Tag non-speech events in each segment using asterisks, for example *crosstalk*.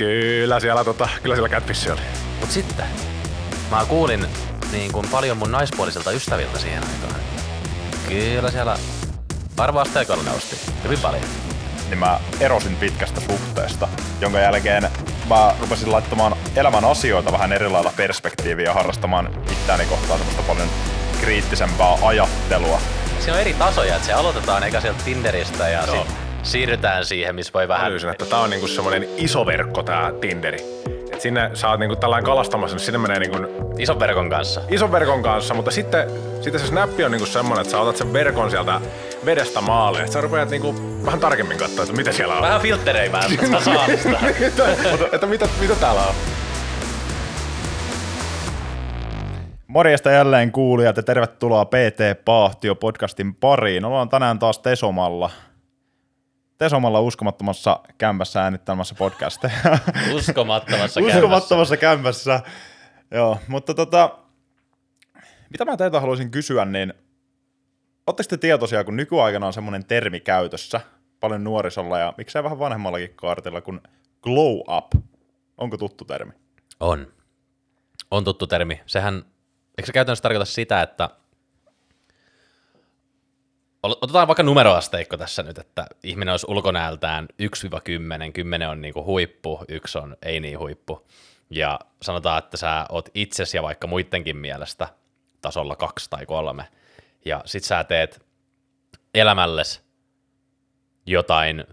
Kyllä siellä, tota, kyllä siellä Catfish oli. Mut sitten, mä kuulin niin kuin paljon mun naispuolisilta ystäviltä siihen aikaan. Kyllä siellä arvoasteikolla nousti hyvin paljon. Niin mä erosin pitkästä suhteesta, jonka jälkeen mä rupesin laittamaan elämän asioita vähän eri lailla perspektiiviä ja harrastamaan itseäni kohtaan semmoista paljon kriittisempää ajattelua. Siinä on eri tasoja, että se aloitetaan eikä sieltä Tinderistä ja Joo. sit siirrytään siihen, missä voi vähän... Analyysin, että tää on niinku semmonen iso verkko tää Tinderi. Et sinne sä oot niinku tällainen kalastamassa, niin sinne menee niinku Ison verkon kanssa. ison verkon kanssa, mutta sitten, sitten se snappi on niinku semmonen, että sä otat sen verkon sieltä vedestä maalle, että sä rupeat niinku vähän tarkemmin katsoa, että mitä siellä on. Vähän filttereimään sitä saalista. *laughs* että, että mitä, mitä täällä on? Morjesta jälleen kuulijat ja tervetuloa PT Paahtio podcastin pariin. Ollaan tänään taas Tesomalla. Tesomalla uskomattomassa kämpässä äänittämässä podcasteja. *laughs* Uskomattomassa uskomattomassa kämpässä. Joo, mutta tota, mitä mä teiltä haluaisin kysyä, niin Oletteko te tietoisia, kun nykyaikana on semmoinen termi käytössä, paljon nuorisolla ja miksei vähän vanhemmallakin kaartilla, kuin glow up. Onko tuttu termi? On. On tuttu termi. Sehän, eikö se käytännössä tarkoita sitä, että otetaan vaikka numeroasteikko tässä nyt, että ihminen olisi ulkonäöltään 1-10, 10 on niinku huippu, yksi on ei niin huippu, ja sanotaan, että sä oot itsesi ja vaikka muidenkin mielestä tasolla kaksi tai kolme, ja sit sä teet elämälles jotain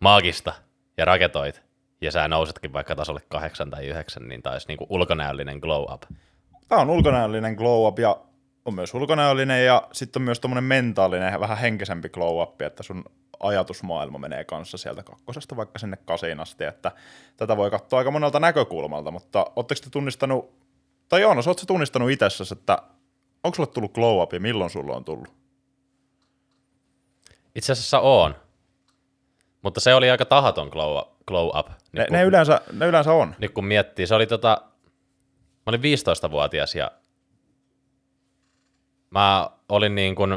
maagista ja raketoit, ja sä nousetkin vaikka tasolle kahdeksan tai yhdeksän, niin taisi niinku ulkonäöllinen glow up. Tämä on ulkonäöllinen glow up ja on myös ulkonäöllinen ja sitten on myös tommonen mentaalinen ja vähän henkisempi glow up, että sun ajatusmaailma menee kanssa sieltä kakkosesta vaikka sinne kasiin asti, että tätä voi katsoa aika monelta näkökulmalta, mutta ootteko te tunnistanut, tai Joonas, ootko tunnistanut itsessäsi, että onko sulle tullut glow up ja milloin sulla on tullut? Itse asiassa on, mutta se oli aika tahaton glow up. Glow up Ne, nyt, kun, ne, yleensä, ne yleensä on. nyt kun miettii, se oli tota, mä olin 15-vuotias ja mä olin niin kuin,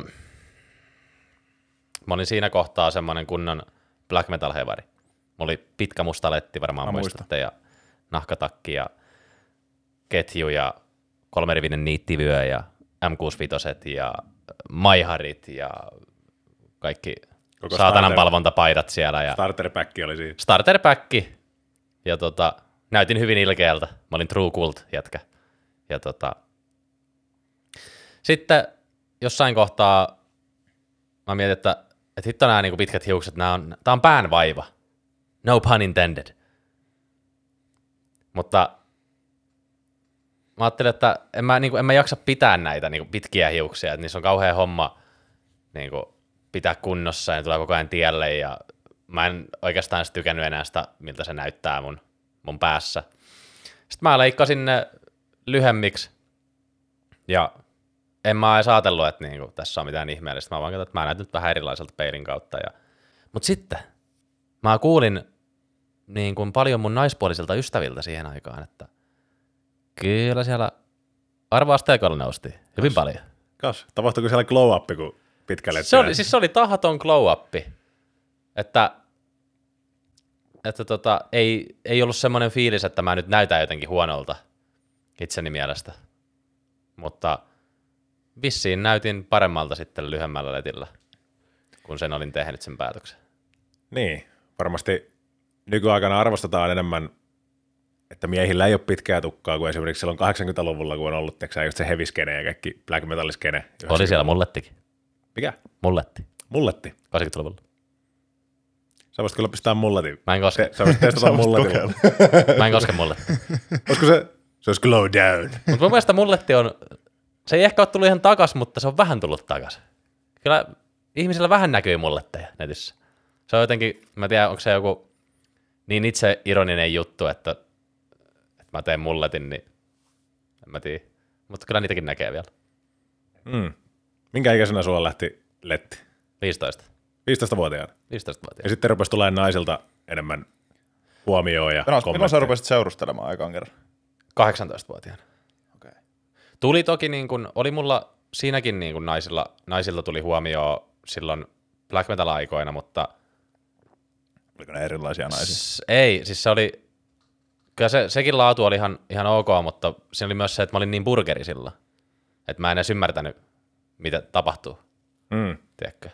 mä olin siinä kohtaa semmoinen kunnon black metal hevari. Mulla oli pitkä musta letti, varmaan Mä muistatte, ja nahkatakki ja ketju ja kolmerivinen niittivyö ja M65 ja maiharit ja kaikki Koko saatanan starter- palvontapaidat siellä ja Starter pack oli siinä. starterpäkki. Ja tota, näytin hyvin ilkeältä. Mä olin True Cult jätkä. Ja tota, sitten jossain kohtaa mä mietin, että, että hitto nämä niinku pitkät hiukset, nämä on, tää on pään vaiva. No pun intended. Mutta mä ajattelin, että en mä, niinku, en mä jaksa pitää näitä niinku, pitkiä hiuksia, että niissä on kauhean homma niinku, pitää kunnossa ja ne tulee koko ajan tielle ja mä en oikeastaan tykännyt enää sitä, miltä se näyttää mun, mun päässä. Sitten mä leikkasin ne lyhemmiksi ja en mä edes ajatellut, että niinku, tässä on mitään ihmeellistä. Mä vaan katsoin, että mä näytän nyt vähän erilaiselta peilin kautta. Ja... Mutta sitten mä kuulin niin kuin paljon mun naispuolisilta ystäviltä siihen aikaan, että kyllä siellä arvoasteikolla nousti hyvin paljon. Kas, tapahtuiko siellä glow up, kun pitkälle Se oli, siis se oli tahaton glow up, että, että tota, ei, ei ollut semmoinen fiilis, että mä nyt näytän jotenkin huonolta itseni mielestä. Mutta vissiin näytin paremmalta sitten lyhyemmällä letillä, kun sen olin tehnyt sen päätöksen. Niin, varmasti nykyaikana arvostetaan enemmän, että miehillä ei ole pitkää tukkaa kuin esimerkiksi silloin 80-luvulla, kun on ollut teksää, just se heviskene ja kaikki black metalliskene. Oli siellä mullettikin. Mikä? Mulletti. Mulletti. 80-luvulla. Sä voisit kyllä pistää mulletin. Mä en koske, Sä voisit testata *laughs* mulletilla. mä en koske mullettia. Olisiko se, se olisi glow down. Mutta mun mielestä mulletti on, se ei ehkä ole tullut ihan takas, mutta se on vähän tullut takas. Kyllä ihmisillä vähän näkyy mulletteja netissä. Se on jotenkin, mä tiedän, onko se joku niin itse ironinen juttu, että, että mä teen mulletin, niin en mä tiedä. Mutta kyllä niitäkin näkee vielä. Mm. Minkä ikäisenä sulla lähti letti? 15. 15-vuotiaana. 15 Ja sitten rupesi tulemaan naisilta enemmän huomioon ja Milloin, milloin sä rupesit seurustelemaan aikaan kerran? 18-vuotiaana. Tuli toki, niin kun, oli mulla siinäkin niin kun naisilla, naisilta tuli huomioon silloin black metal-aikoina, mutta Oliko ne erilaisia naisia? S- ei, siis se oli, kyllä se, sekin laatu oli ihan, ihan ok, mutta siinä oli myös se, että mä olin niin burgeri sillä, että mä en edes ymmärtänyt, mitä tapahtuu, Mm. tiedätkö?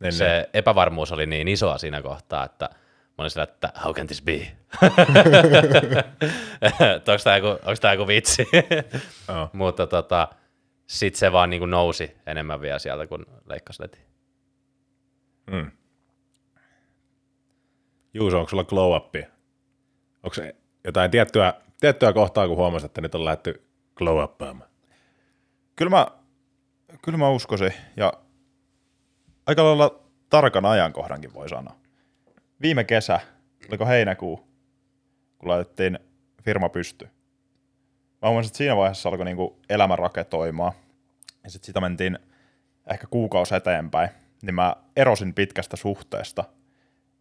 Niin, se niin. epävarmuus oli niin isoa siinä kohtaa, että mä olin sillä, että how can this be? *laughs* Että onko tämä joku, onks tää joku vitsi? *laughs* Joo. Mutta tota, sitten se vaan niin nousi enemmän vielä sieltä, kun leikkasi leti. Mm. Juuso, onko sulla glow up? Onko se jotain tiettyä, tiettyä kohtaa, kun huomasit, että nyt on lähdetty glow uppaamaan? Kyllä mä, kyllä mä uskoisin, ja aika lailla tarkan ajankohdankin voi sanoa. Viime kesä, oliko heinäkuu, kun laitettiin firma pysty. Mä huomasin, että siinä vaiheessa alkoi niinku elämä raketoimaan, ja sitten sitä mentiin ehkä kuukausi eteenpäin, niin mä erosin pitkästä suhteesta,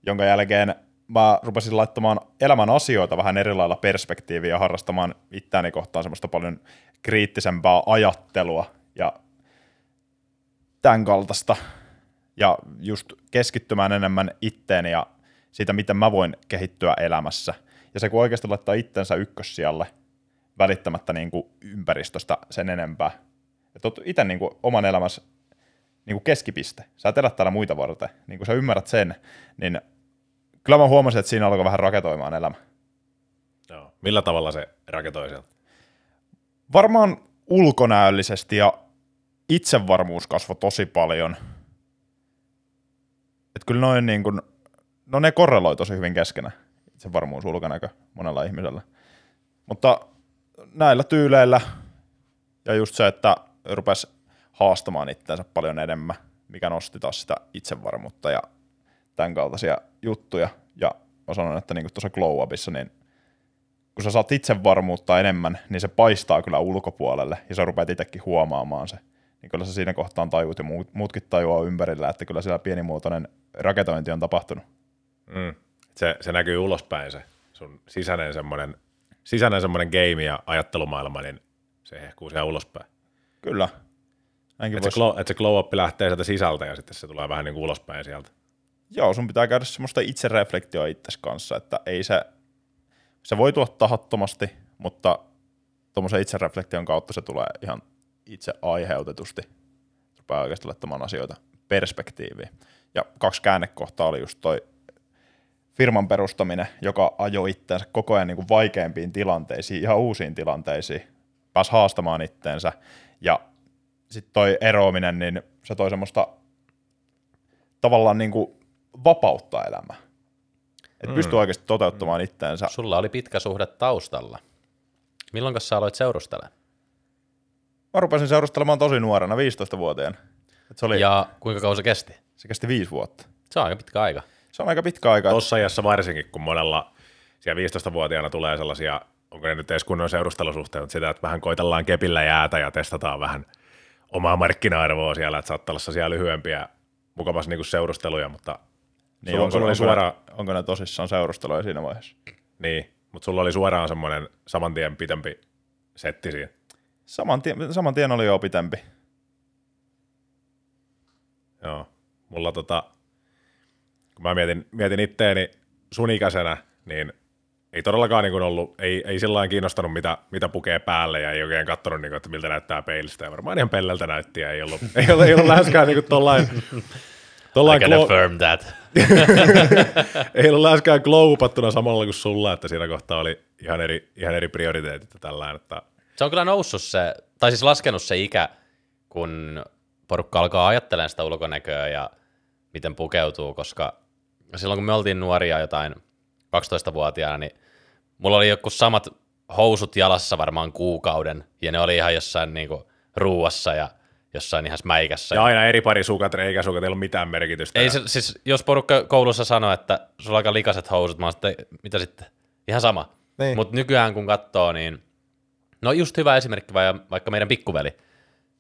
jonka jälkeen mä rupesin laittamaan elämän asioita vähän eri lailla perspektiiviä ja harrastamaan itseäni kohtaan semmoista paljon kriittisempää ajattelua ja tämän kaltaista. Ja just keskittymään enemmän itteeni ja siitä, miten mä voin kehittyä elämässä. Ja se kun oikeasti laittaa itsensä ykkössijalle välittämättä niin kuin ympäristöstä sen enempää. Että oot itse niin kuin oman elämässä niin kuin keskipiste. Sä et elä täällä muita varten. Niin kun sä ymmärrät sen, niin kyllä mä huomasin, että siinä alkoi vähän raketoimaan elämä. Joo. Millä tavalla se raketoi sieltä? Varmaan ulkonäöllisesti ja itsevarmuus kasvoi tosi paljon. Et kyllä noin niin kuin, no ne korreloi tosi hyvin keskenään, itsevarmuus, ulkonäkö monella ihmisellä. Mutta näillä tyyleillä ja just se, että rupesi haastamaan itseänsä paljon enemmän, mikä nosti taas sitä itsevarmuutta ja tämän kaltaisia juttuja. Ja mä sanon, että niin tuossa glow upissa, niin kun sä saat itsevarmuutta enemmän, niin se paistaa kyllä ulkopuolelle ja sä rupeat itsekin huomaamaan se. Niin kyllä sä siinä kohtaan tajuut ja muut, muutkin tajuaa ympärillä, että kyllä siellä pienimuotoinen raketointi on tapahtunut. Mm. Se, se näkyy ulospäin se sun sisäinen semmoinen, sisäinen semmoinen game ja ajattelumaailma, niin se hehkuu siellä ulospäin. Kyllä. Että vois... se, glow, et se glow up lähtee sieltä sisältä ja sitten se tulee vähän niin kuin ulospäin sieltä. Joo, sun pitää käydä semmoista itsereflektioa itsesi kanssa, että ei se, se voi tulla tahattomasti, mutta tuommoisen itsereflektion kautta se tulee ihan itse aiheutetusti. Rupeaa oikeasti laittamaan asioita perspektiiviin. Ja kaksi käännekohtaa oli just toi firman perustaminen, joka ajoi itteensä koko ajan niin kuin vaikeampiin tilanteisiin, ihan uusiin tilanteisiin. Pääsi haastamaan itteensä. Ja sitten toi eroaminen, niin se toi semmoista tavallaan niin kuin vapauttaa elämää. Että mm. pystyy oikeasti toteuttamaan itteensä. Sulla oli pitkä suhde taustalla. Milloin sä aloit seurustella? Mä rupesin seurustelemaan tosi nuorena, 15-vuotiaana. Et se, oli, ja. Ja kuinka kauan se kesti? se kesti viisi vuotta. Se on aika pitkä aika. Se on aika pitkä aika. Tuossa ajassa varsinkin, kun monella siellä 15-vuotiaana tulee sellaisia, onko ne nyt edes kunnon seurustelusuhteet, mutta sitä, että vähän koitellaan kepillä jäätä ja testataan vähän omaa markkina-arvoa siellä, että saattaa olla sellaisia lyhyempiä mukavasti niin seurusteluja, mutta Niin sulla, onko, sulla oli onko, suoraan, onko ne tosissaan seurusteluja siinä vaiheessa? niin, mutta sulla oli suoraan semmoinen saman tien pitempi setti siinä. Saman tien, saman tien oli jo pitempi. Joo. Mulla tota, kun mä mietin, mietin itteeni sun ikäisenä, niin ei todellakaan niin ollut, ei, ei sillä kiinnostanut, mitä, mitä pukee päälle ja ei oikein katsonut, niin kuin, että miltä näyttää peilistä. Ja varmaan ihan pelleltä näytti ja ei ollut, *laughs* ei ollut, ei ollut läheskään niin kuin tollain, I tollain can glow, affirm that. *laughs* ei ollut läheskään glowupattuna samalla kuin sulla, että siinä kohtaa oli ihan eri, ihan eri prioriteetit ja tällainen. Että, Se on kyllä noussut se, tai siis laskenut se ikä, kun porukka alkaa ajattelemaan sitä ulkonäköä ja miten pukeutuu, koska silloin kun me oltiin nuoria jotain 12-vuotiaana, niin mulla oli joku samat housut jalassa varmaan kuukauden, ja ne oli ihan jossain niinku ruuassa ja jossain ihan mäikässä. ja aina eri pari sukat, reikäsukat, ei ollut mitään merkitystä. Ei Ja- se, siis, jos porukka koulussa sanoo, että sulla on aika likaset housut, mä sitten, mitä sitten? Ihan sama. Niin. Mutta nykyään kun katsoo, niin no just hyvä esimerkki vai- vaikka meidän pikkuveli,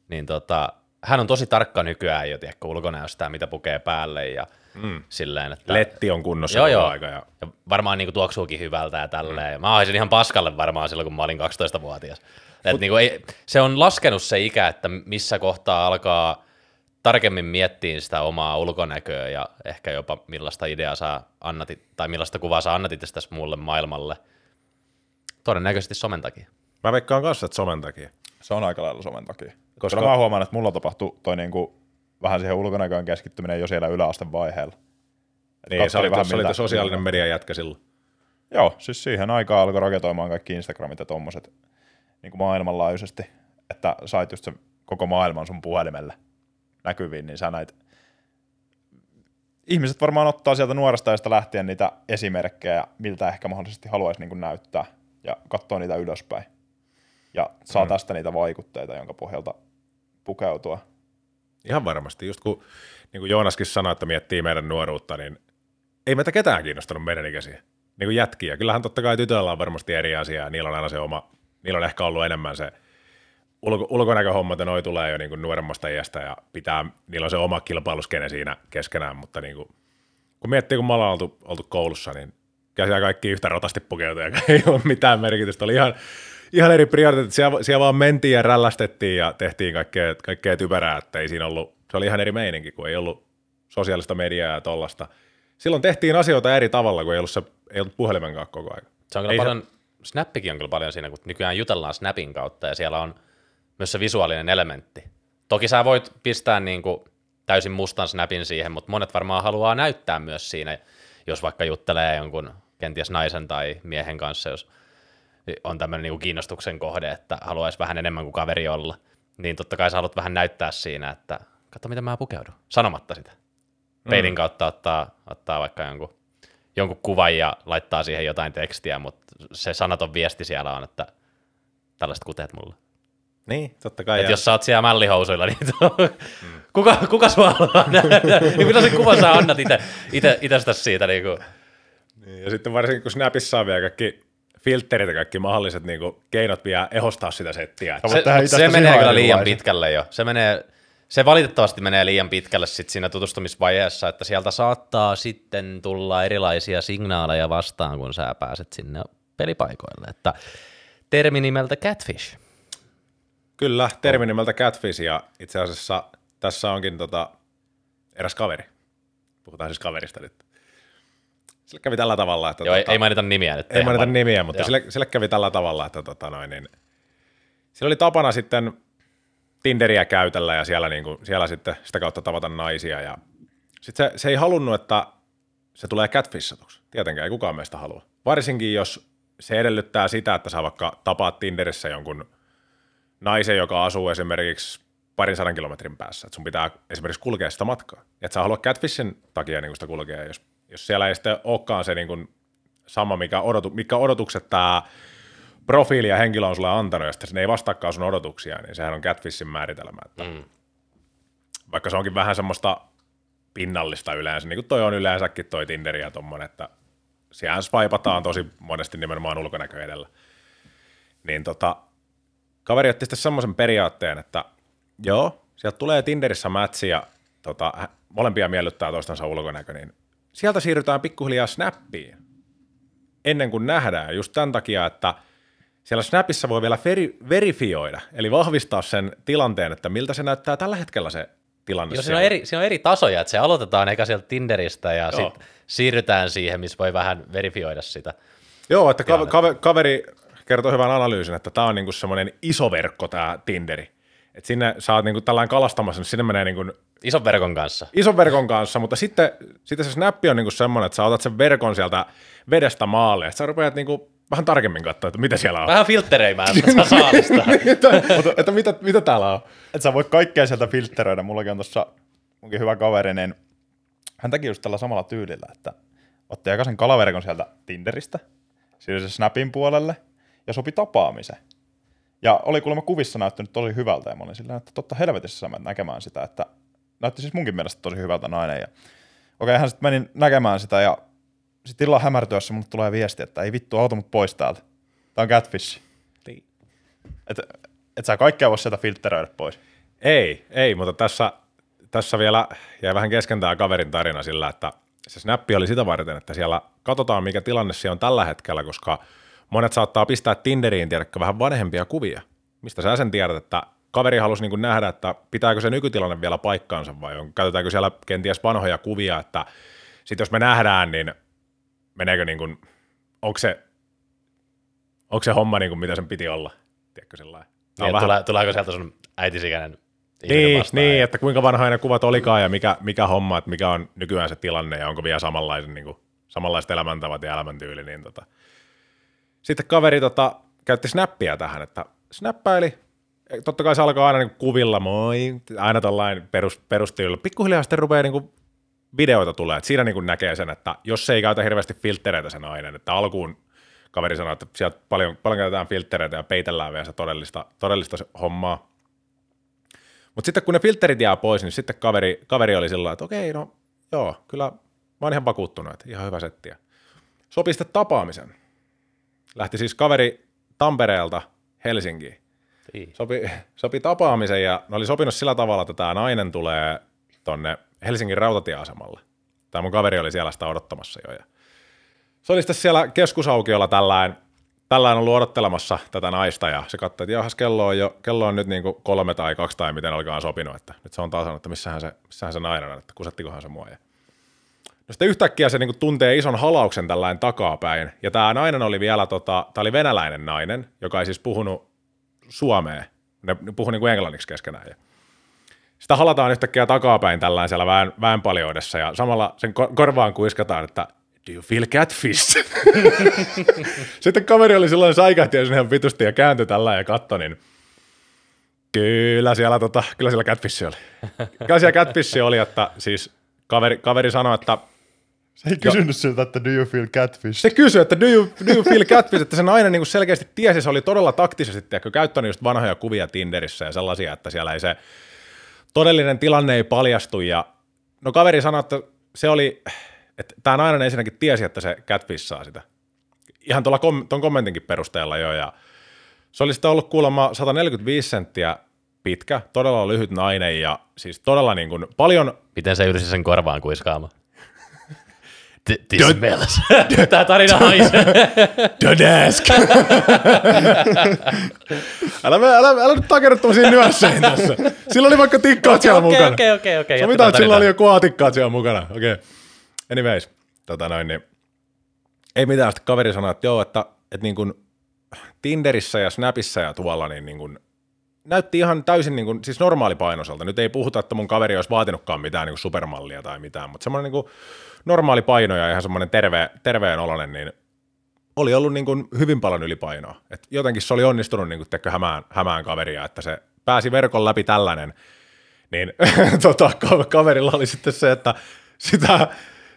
niin tota, hän on tosi tarkka nykyään jo, tiedätkö, ulkonäöstään, mitä pukee päälle ja mm. silleen, että... Letti on kunnossa Joo, joo. aika. Ja, Ja varmaan niin tuoksuukin hyvältä ja tälleen. Mm. Mä haisin ihan paskalle varmaan silloin, kun mä olin 12-vuotias. Et niin ei, se on laskenut se ikä, että missä kohtaa alkaa tarkemmin miettiä sitä omaa ulkonäköä ja ehkä jopa millaista ideaa saa annat, tai millaista kuvaa saa annat itse tässä muulle maailmalle. Todennäköisesti somen takia. Mä veikkaan kanssa, että somen takia. Se on aika lailla somen takia. Koska- Kyllä mä huomaan, että mulla tapahtui toi niinku, vähän siihen ulkonäköön keskittyminen jo siellä yläasteen vaiheella. Et Niin, sä kattelin olit, sä mitä- olit sosiaalinen media jätkä silloin. Joo, siis siihen aikaan alkoi raketoimaan kaikki Instagramit ja tommoset niin kuin maailmanlaajuisesti, että sait just sen koko maailman sun puhelimelle näkyviin, niin sä näit ihmiset varmaan ottaa sieltä nuoresta ajasta lähtien niitä esimerkkejä, miltä ehkä mahdollisesti haluaisi niin näyttää ja katsoa niitä ylöspäin. Ja saa mm. tästä niitä vaikutteita, jonka pohjalta pukeutua. Ihan varmasti. Just kun, niin kuin Joonaskin sanoi, että miettii meidän nuoruutta, niin ei meitä ketään kiinnostanut meidän ikäisiä. Niin kuin jätkiä. Kyllähän totta kai tytöillä on varmasti eri asia ja niillä on aina se oma, niillä on ehkä ollut enemmän se ulko, ulkonäköhommat ja noi tulee jo niin kuin nuoremmasta iästä ja pitää, niillä on se oma kilpailuskene siinä keskenään, mutta niin kuin, kun miettii, kun me ollaan oltu, oltu koulussa, niin käsiä kaikki yhtä rotasti pukeutuja, *laughs* ei ole mitään merkitystä. Oli ihan, ihan eri prioriteetit. Siellä, siellä vaan mentiin ja rällästettiin ja tehtiin kaikkea, kaikkea typerää, että ei siinä ollut, se oli ihan eri meininki, kun ei ollut sosiaalista mediaa ja tollasta. Silloin tehtiin asioita eri tavalla, kun ei ollut, se, ei ollut puhelimenkaan koko ajan. Se on kyllä Ei paljon, Snappikin on kyllä paljon siinä, kun nykyään jutellaan Snapin kautta ja siellä on myös se visuaalinen elementti. Toki sä voit pistää niin kuin täysin mustan Snapin siihen, mutta monet varmaan haluaa näyttää myös siinä, jos vaikka juttelee jonkun kenties naisen tai miehen kanssa, jos on tämmöinen niin kuin kiinnostuksen kohde, että haluaisi vähän enemmän kuin kaveri olla, niin totta kai sä haluat vähän näyttää siinä, että katso miten mä pukeudun, sanomatta sitä. Peilin kautta ottaa, ottaa vaikka jonkun, jonkun kuvan ja laittaa siihen jotain tekstiä, mutta se sanaton viesti siellä on, että tällaiset kuteet mulle. Niin, totta kai. Että ja- jos sä oot siellä mällihousuilla, niin kuka, kuka sua haluaa nähdä? *laughs* niin millaisen kuvan sä annat ite, itestäsi siitä? Niin kuin. Niin, ja sitten varsinkin kun Snapissa on vielä kaikki filterit ja kaikki mahdolliset niin kuin, keinot vielä ehostaa sitä settiä. Se, se itsestäsi menee kyllä liian pitkälle jo. Se, menee, se valitettavasti menee liian pitkälle sit siinä tutustumisvaiheessa, että sieltä saattaa sitten tulla erilaisia signaaleja vastaan, kun sä pääset sinne pelipaikoille. Että termi nimeltä catfish. Kyllä, termi nimeltä Catfish ja itse asiassa tässä onkin tota, eräs kaveri. Puhutaan siis kaverista nyt. Sille kävi tällä tavalla, että... Joo, ei, tota, ei mainita nimiä nyt. ei mainita Eihän nimiä, mutta Joo. sille, sille, kävi tällä tavalla, että tota noin, niin, sillä oli tapana sitten Tinderiä käytellä ja siellä, niin kuin, siellä sitten sitä kautta tavata naisia ja sitten se, se ei halunnut, että se tulee catfishatuksi. Tietenkään ei kukaan meistä halua. Varsinkin jos se edellyttää sitä, että sä vaikka tapaat Tinderissä jonkun naisen, joka asuu esimerkiksi parin sadan kilometrin päässä. Että sun pitää esimerkiksi kulkea sitä matkaa. Et sä haluat catfishin takia niin sitä kulkea. Jos, jos siellä ei sitten olekaan se niin kuin sama, mikä, odotu, mikä odotukset tämä profiili ja henkilö on sulle antanut, ja sitten se ei vastaakaan sun odotuksia, niin sehän on catfishin määritelmä. Että Mm. Vaikka se onkin vähän semmoista pinnallista yleensä, niin kuin toi on yleensäkin toi Tinder ja tommonen, että siellä swipataan tosi monesti nimenomaan ulkonäkö edellä. Niin tota, kaveri otti sitten semmoisen periaatteen, että joo, sieltä tulee Tinderissä mätsi ja tota, molempia miellyttää toistensa ulkonäkö, niin sieltä siirrytään pikkuhiljaa Snappiin ennen kuin nähdään, just tämän takia, että siellä Snapissa voi vielä veri, verifioida, eli vahvistaa sen tilanteen, että miltä se näyttää tällä hetkellä se tilanne. Joo, siinä, on eri, siinä on eri tasoja, että se aloitetaan eka sieltä Tinderistä ja sitten siirrytään siihen, missä voi vähän verifioida sitä. Joo, että ka- ka- kaveri kertoi hyvän analyysin, että tämä on niinku semmoinen iso verkko tämä Tinderi. Että sinne sä oot niinku tällainen kalastamassa, niin sinne menee niinku Ison verkon kanssa. ison verkon kanssa, mutta sitten, sitten se snappi on niinku semmoinen, että sä otat sen verkon sieltä vedestä maalle, että sä rupeat niinku vähän tarkemmin katsoa, että mitä siellä on. Vähän filttereimään sitä *laughs* saalista. että, että mitä, mitä täällä on. Et sä voit kaikkea sieltä filtteröidä. Mullakin on tossa munkin hyvä kaveri, niin hän teki just tällä samalla tyylillä, että otti eka sen kalaverkon sieltä Tinderistä, siirtyi se Snapin puolelle ja sopi tapaamisen. Ja oli kuulemma kuvissa näyttänyt tosi hyvältä ja mä olin sillä että totta helvetissä sä menet näkemään sitä, että näytti siis munkin mielestä tosi hyvältä nainen. Ja okei, hän sitten meni näkemään sitä ja sitten illan hämärtyessä mulle tulee viesti, että ei vittu, auta mut pois täältä. Tää on catfish. Että et sä kaikkea voi sieltä filtteröidä pois. Ei, ei, mutta tässä, tässä vielä jäi vähän kesken tämä kaverin tarina sillä, että se snappi oli sitä varten, että siellä katsotaan, mikä tilanne siellä on tällä hetkellä, koska monet saattaa pistää Tinderiin, tiedätkö, vähän vanhempia kuvia. Mistä sä sen tiedät, että kaveri halusi niin nähdä, että pitääkö se nykytilanne vielä paikkaansa vai on, käytetäänkö siellä kenties vanhoja kuvia, että sitten jos me nähdään, niin meneekö niin kuin, onko se onko se homma niin kuin mitä sen piti olla? Tiedätkö sillä Niin, vähän- tule, tuleeko sieltä sun äitisikäinen Niin, vastaan? niin, että kuinka vanhoja ne kuvat olikaan ja mikä, mikä homma, että mikä on nykyään se tilanne ja onko vielä samanlaisen, niin kuin, samanlaiset elämäntavat ja elämäntyyli. Niin tota. Sitten kaveri tota, käytti snappia tähän, että snappaili. Totta kai se alkaa aina niin kuvilla, moi, aina tällainen perus, perustyylillä. Pikkuhiljaa sitten rupeaa niin kuin videoita tulee, että siinä niin kuin näkee sen, että jos se ei käytä hirveästi filttereitä se nainen, että alkuun kaveri sanoi, että sieltä paljon, paljon käytetään filttereitä ja peitellään vielä sitä todellista, todellista se hommaa. Mutta sitten kun ne filterit jää pois, niin sitten kaveri, kaveri oli sillä että okei, no joo, kyllä mä oon ihan vakuuttunut, että ihan hyvä settiä. Sopi sitten tapaamisen. Lähti siis kaveri Tampereelta Helsinkiin. Niin. Sopi, sopi tapaamisen ja ne oli sopinut sillä tavalla, että tämä nainen tulee tonne Helsingin rautatieasemalle. Tämä mun kaveri oli siellä sitä odottamassa jo. Ja se oli sitten siellä keskusaukiolla tällään, tällään ollut odottelemassa tätä naista ja se katsoi, että jahas, kello on, jo, kello on nyt niin kuin kolme tai kaksi tai miten olikaan sopinut, että nyt se on taas sanonut, että missähän se, missähän se nainen on, että kusettikohan se mua. Ja No sitten yhtäkkiä se niinku tuntee ison halauksen tällainen takapäin, ja tämä nainen oli vielä, tota, tämä oli venäläinen nainen, joka ei siis puhunut suomea, ne, puhui niinku englanniksi keskenään. Ja sitä halataan yhtäkkiä takapäin tällainen siellä väen, väenpaljoudessa, ja samalla sen ko- korvaan kuiskataan, että do you feel catfish? *laughs* Sitten kaveri oli silloin säikähti ja ihan vitusti ja kääntyi tällä ja katsoi, niin kyllä siellä, tota, kyllä siellä catfish oli. Kyllä siellä catfish oli, että siis kaveri, kaveri sanoi, että Se ei kysynyt siltä, että do you feel catfish? se kysyi, että do you, do you feel catfish, että se nainen niin selkeästi tiesi, se oli todella taktisesti tiedätkö, käyttänyt just vanhoja kuvia Tinderissä ja sellaisia, että siellä ei se todellinen tilanne ei paljastu ja no kaveri sanoi, että se oli, että tämä nainen ensinnäkin tiesi, että se catfishaa sitä. Ihan tuolla kom- ton kommentinkin perusteella jo ja se oli sitten ollut kuulemma 145 senttiä pitkä, todella lyhyt nainen ja siis todella niin kuin paljon Miten se yrisi sen korvaan kuiskaamaan? Th- This smells. Tämä tarina haisee. *laughs* Don't ask. *laughs* älä, älä, älä, älä nyt takerru tämmöisiin nyansseihin tässä. Sillä oli vaikka tikkaat siellä Okei, mukana. okei, okei, okei. Se mitä, että sillä oli jo kuatikkaat siellä mukana. Okei. Okay. Anyways, tota noin, niin. ei mitään. Sitten kaveri sanoi, että joo, että, että niin kuin Tinderissä ja Snapissa ja tuolla, niin, niin kuin, näytti ihan täysin niin kuin, siis normaalipainoiselta. Nyt ei puhuta, että mun kaveri olisi vaatinutkaan mitään niin kuin supermallia tai mitään, mutta semmoinen niin kuin normaali paino ja ihan semmoinen terve, terveen oloinen, niin oli ollut niin kuin hyvin paljon ylipainoa. Et jotenkin se oli onnistunut niin kuin, tekkö, hämään, hämään kaveria, että se pääsi verkon läpi tällainen. Niin *laughs* tota, ka- kaverilla oli sitten se, että sitä,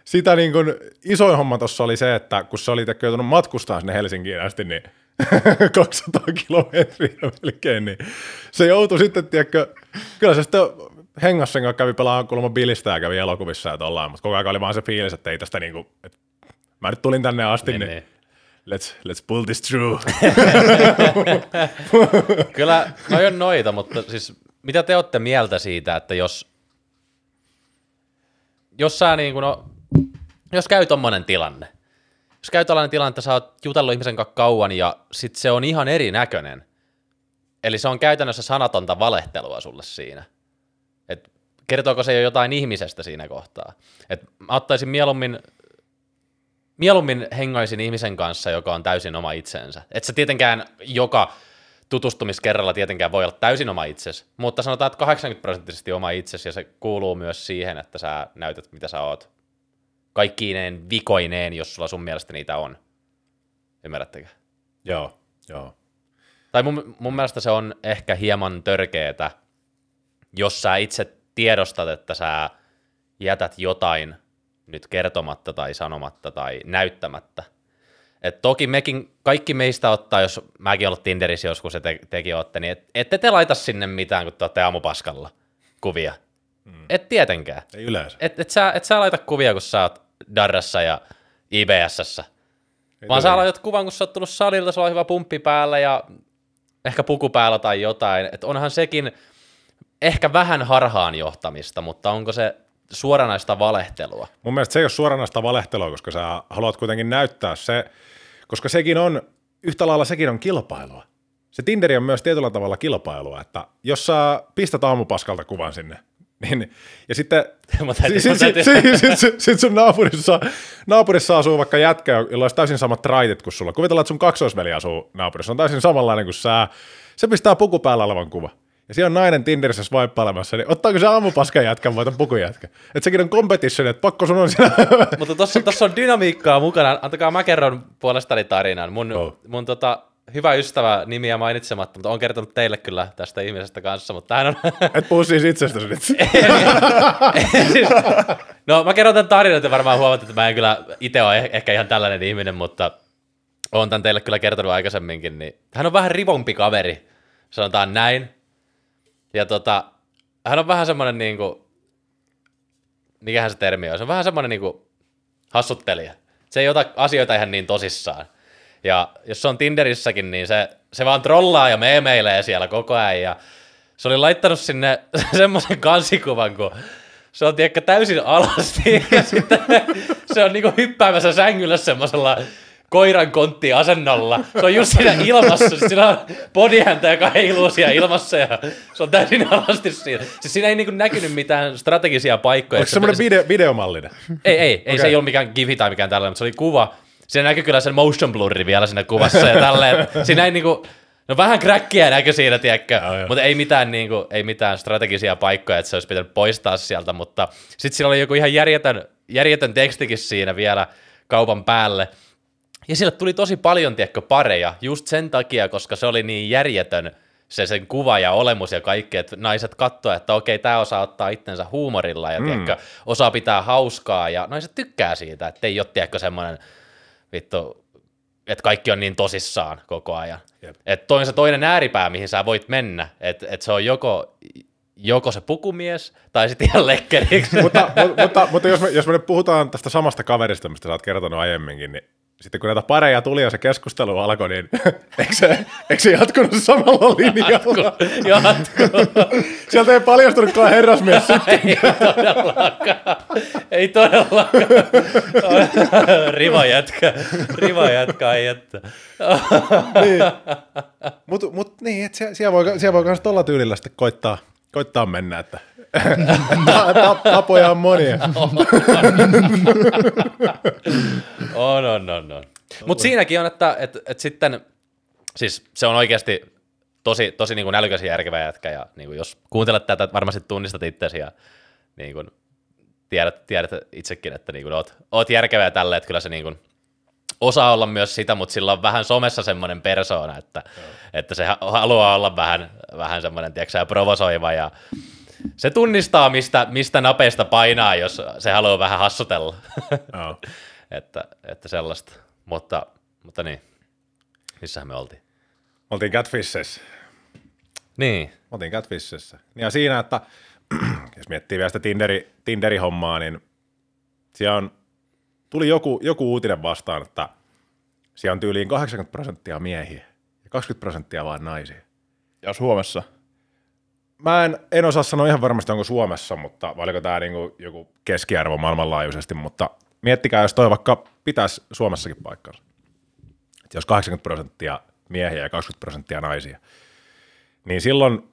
sitä niin kuin, isoin homma tuossa oli se, että kun se oli tekkö, joutunut matkustaa sinne Helsinkiin asti, niin *laughs* 200 kilometriä melkein, niin se joutui sitten, tiedätkö, kyllä se sitten hengas sen kanssa kävi pelaamaan kuulemma bilistä ja kävi elokuvissa ja tollaan, mutta koko ajan oli vaan se fiilis, että ei tästä niinku, että mä nyt tulin tänne asti, niin, Niin, niin. niin. Let's, let's pull this through. *laughs* Kyllä, no on noita, mutta siis mitä te olette mieltä siitä, että jos, jos sä niin kuin, no, jos käy tommonen tilanne, jos käy tällainen tilanne, että sä oot jutellut ihmisen kanssa kauan ja sit se on ihan erinäköinen, eli se on käytännössä sanatonta valehtelua sulle siinä, kertooko se jo jotain ihmisestä siinä kohtaa, et mä ottaisin mieluummin mieluummin hengaisin ihmisen kanssa, joka on täysin oma itsensä. Et sä tietenkään joka tutustumiskerralla tietenkään voi olla täysin oma itsesi, mutta sanotaan, että 80 prosenttisesti oma itsesi ja se kuuluu myös siihen, että sä näytät, mitä sä oot. Kaikkiineen vikoineen, jos sulla sun mielestä niitä on. Ymmärrättekö? joo, joo. Tai mun, mun mielestä se on ehkä hieman törkeetä, jos sä itse tiedostat, että sä jätät jotain nyt kertomatta tai sanomatta tai näyttämättä. Et toki mekin, kaikki meistä ottaa, jos mäkin ollut Tinderissä joskus ja te, tekin olette, niin et, ette te laita sinne mitään, kun te olette aamupaskalla kuvia. Mm. Et tietenkään. Ei yleensä. Et, et, sä, et sä laita kuvia, kun sä oot Darrassa ja IBSssä. Ei Vaan sä laitat kuvan, kun sä oot tullut salilta, sulla on hyvä pumppi päällä ja ehkä puku päällä tai jotain. Et onhan sekin ehkä vähän harhaan johtamista, mutta onko se suoranaista valehtelua? Mun mielestä se ei ole suoranaista valehtelua, koska sä haluat kuitenkin näyttää se, koska sekin on, yhtä lailla sekin on kilpailua. Se Tinderi on myös tietyllä tavalla kilpailua, että jos sä pistät aamupaskalta kuvan sinne, Niin, ja sitten *laughs* sit, sit, sit, sit sun naapurissa, naapurissa asuu vaikka jätkä, jolla olisi täysin samat traitit kuin sulla. Kuvitellaan, että sun kaksoisveli asuu naapurissa, on täysin samanlainen kuin sä. Se pistää puku päällä olevan kuva. Ja siellä on nainen Tinderissä swipeilemassa, niin ottaako se aamupaskan jätkän vai ton pukun jätkä? Että sekin on competition, että pakko sun on siellä. Mutta tossa, tossa on dynamiikkaa mukana. Antakaa mä kerron puolestani tarinan. Mun, Oh. mun tota, hyvä ystävä nimiä mainitsematta, mutta on kertonut teille kyllä tästä ihmisestä kanssa, mutta hän on... Et puhu siis itsestäsi nyt. *laughs* siis, no mä kerron tämän tarinan, että varmaan huomaatte, että mä en kyllä itse ole eh- ehkä ihan tällainen ihminen, mutta on tämän teille kyllä kertonut aikaisemminkin, niin hän on vähän rivompi kaveri, sanotaan näin. Ja tota, hän on vähän semmoinen niinku, mikähän se termi on, se on vähän semmoinen niinku hassuttelija. Se ei ota asioita ihan niin tosissaan. Ja jos se on Tinderissäkin, niin se, se vaan trollaa ja meemeilee siellä koko ajan. Ja se oli laittanut sinne *laughs* semmoisen kansikuvan, kun se on tiedäkö, täysin alasti *laughs* ja sitten se on niinku hyppäämässä sängyllä semmoisella koiran kontti asennolla. Se on just siinä ilmassa, siis siinä on bodyhäntä, joka heiluu siellä ilmassa ja se on täysin alasti siinä. Siis siinä ei niinku näkynyt mitään strategisia paikkoja. Onko se semmoinen video, videomallinen? Ei, ei, ei Okei. se ei ollut mikään gifi tai mikään tällainen, mutta se oli kuva. Siinä näkyy kyllä sen motion blurri vielä siinä kuvassa ja tälleen. Siinä ei niinku, no vähän kräkkiä näkyy siinä, tiedätkö, joo. mutta ei mitään, niinku, ei mitään strategisia paikkoja, että se olisi pitänyt poistaa sieltä, mutta sitten siinä oli joku ihan järjetön, järjetön tekstikin siinä vielä kaupan päälle. Ja sille tuli tosi paljon, tiedätkö, pareja, just sen takia, koska se oli niin järjetön se sen kuva ja olemus ja kaikki, että naiset katsoo, että okei, tämä osaa ottaa itsensä huumorilla ja mm. tiedätkö, osaa pitää hauskaa ja naiset tykkää siitä, että ei ole, tiedätkö, semmoinen vittu, että kaikki on niin tosissaan koko ajan. Että toi on se toinen ääripää, mihin sä voit mennä, että et se on joko, joko se pukumies tai sitten ihan lekkeriksi. *laughs* mutta, mutta, mutta, mutta jos, me, jos me nyt puhutaan tästä samasta kaverista, mistä sä oot kertonut aiemminkin, niin sitten kun näitä pareja tuli ja se keskustelu alkoi, niin *laughs* eikö se, eikö se jatkunut samalla linjalla? Jatkuu. *laughs* Sieltä ei paljastunutkaan herrasmies. Ei todellakaan. Ei todellakaan. Riva jätkä. Riva jätkä, ei jättä. niin. Mutta mut, niin, siellä, voi, siellä voi myös tuolla tyylillä sitten koittaa, koittaa mennä, että tapoja on monia. On, on, on, on. Mutta siinäkin on, että et, et sitten, siis se on oikeasti tosi, tosi niin kuin älykäs ja järkevä jätkä, ja niin kuin jos kuuntelet tätä, varmasti tunnistat itsesi, ja niin kuin tiedät, tiedät itsekin, että niin kuin oot, oot järkevä ja tälle, että kyllä se niin kuin osaa olla myös sitä, mutta sillä on vähän somessa semmoinen persoona, että, että se ha- haluaa olla vähän, vähän semmoinen, tiedätkö sä, provosoiva, ja se tunnistaa, mistä, mistä napeista painaa, jos se haluaa vähän hassutella. Joo. *laughs* että, että sellaista. Mutta, mutta niin, missähän me oltiin? Oltiin Catfishissa. Niin, oltiin Catfishissa. Ja siinä, että *clears throat* jos miettii vielä sitä Tinderi, Tinderi-hommaa, niin siellä on, tuli joku, joku uutinen vastaan, että siellä on tyyliin 80 prosenttia miehiä ja 20 prosenttia vaan naisia. Ja Suomessa. Mä en, en osaa sanoa ihan varmasti, onko Suomessa, mutta vai oliko tämä niinku joku keskiarvo maailmanlaajuisesti, mutta miettikää, jos toi vaikka pitäisi Suomessakin paikkansa. Et jos 80 prosenttia miehiä ja 20 prosenttia naisia, niin silloin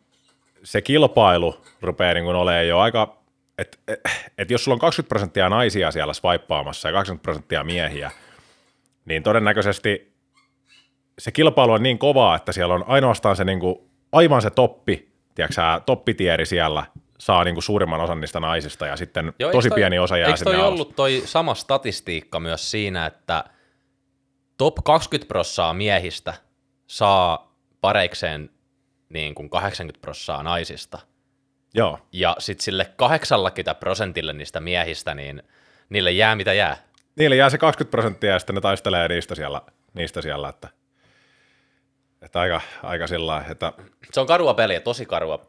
se kilpailu rupeaa niin kuin olemaan jo aika, että et, et jos sulla on 20 prosenttia naisia siellä swipeaamassa ja 20 prosenttia miehiä, niin todennäköisesti se kilpailu on niin kovaa, että siellä on ainoastaan se niin kuin, aivan se toppi, tiedätkö toppitieri siellä saa niin kuin suurimman osan niistä naisista ja sitten Joo, tosi toi- pieni osa jää Eikö sinne toi alas. ollut toi sama statistiikka myös siinä, että top 20 prossaa miehistä saa pareikseen niin kuin 80 prossaa naisista. Joo, Ja sitten sille 80 prosentille niistä miehistä, niin niille jää mitä jää. niille jää se 20 prosenttia ja sitten ne taistelee niistä siellä, niistä siellä että, että aika, aika sillä lailla, että Se on karua peliä, tosi karua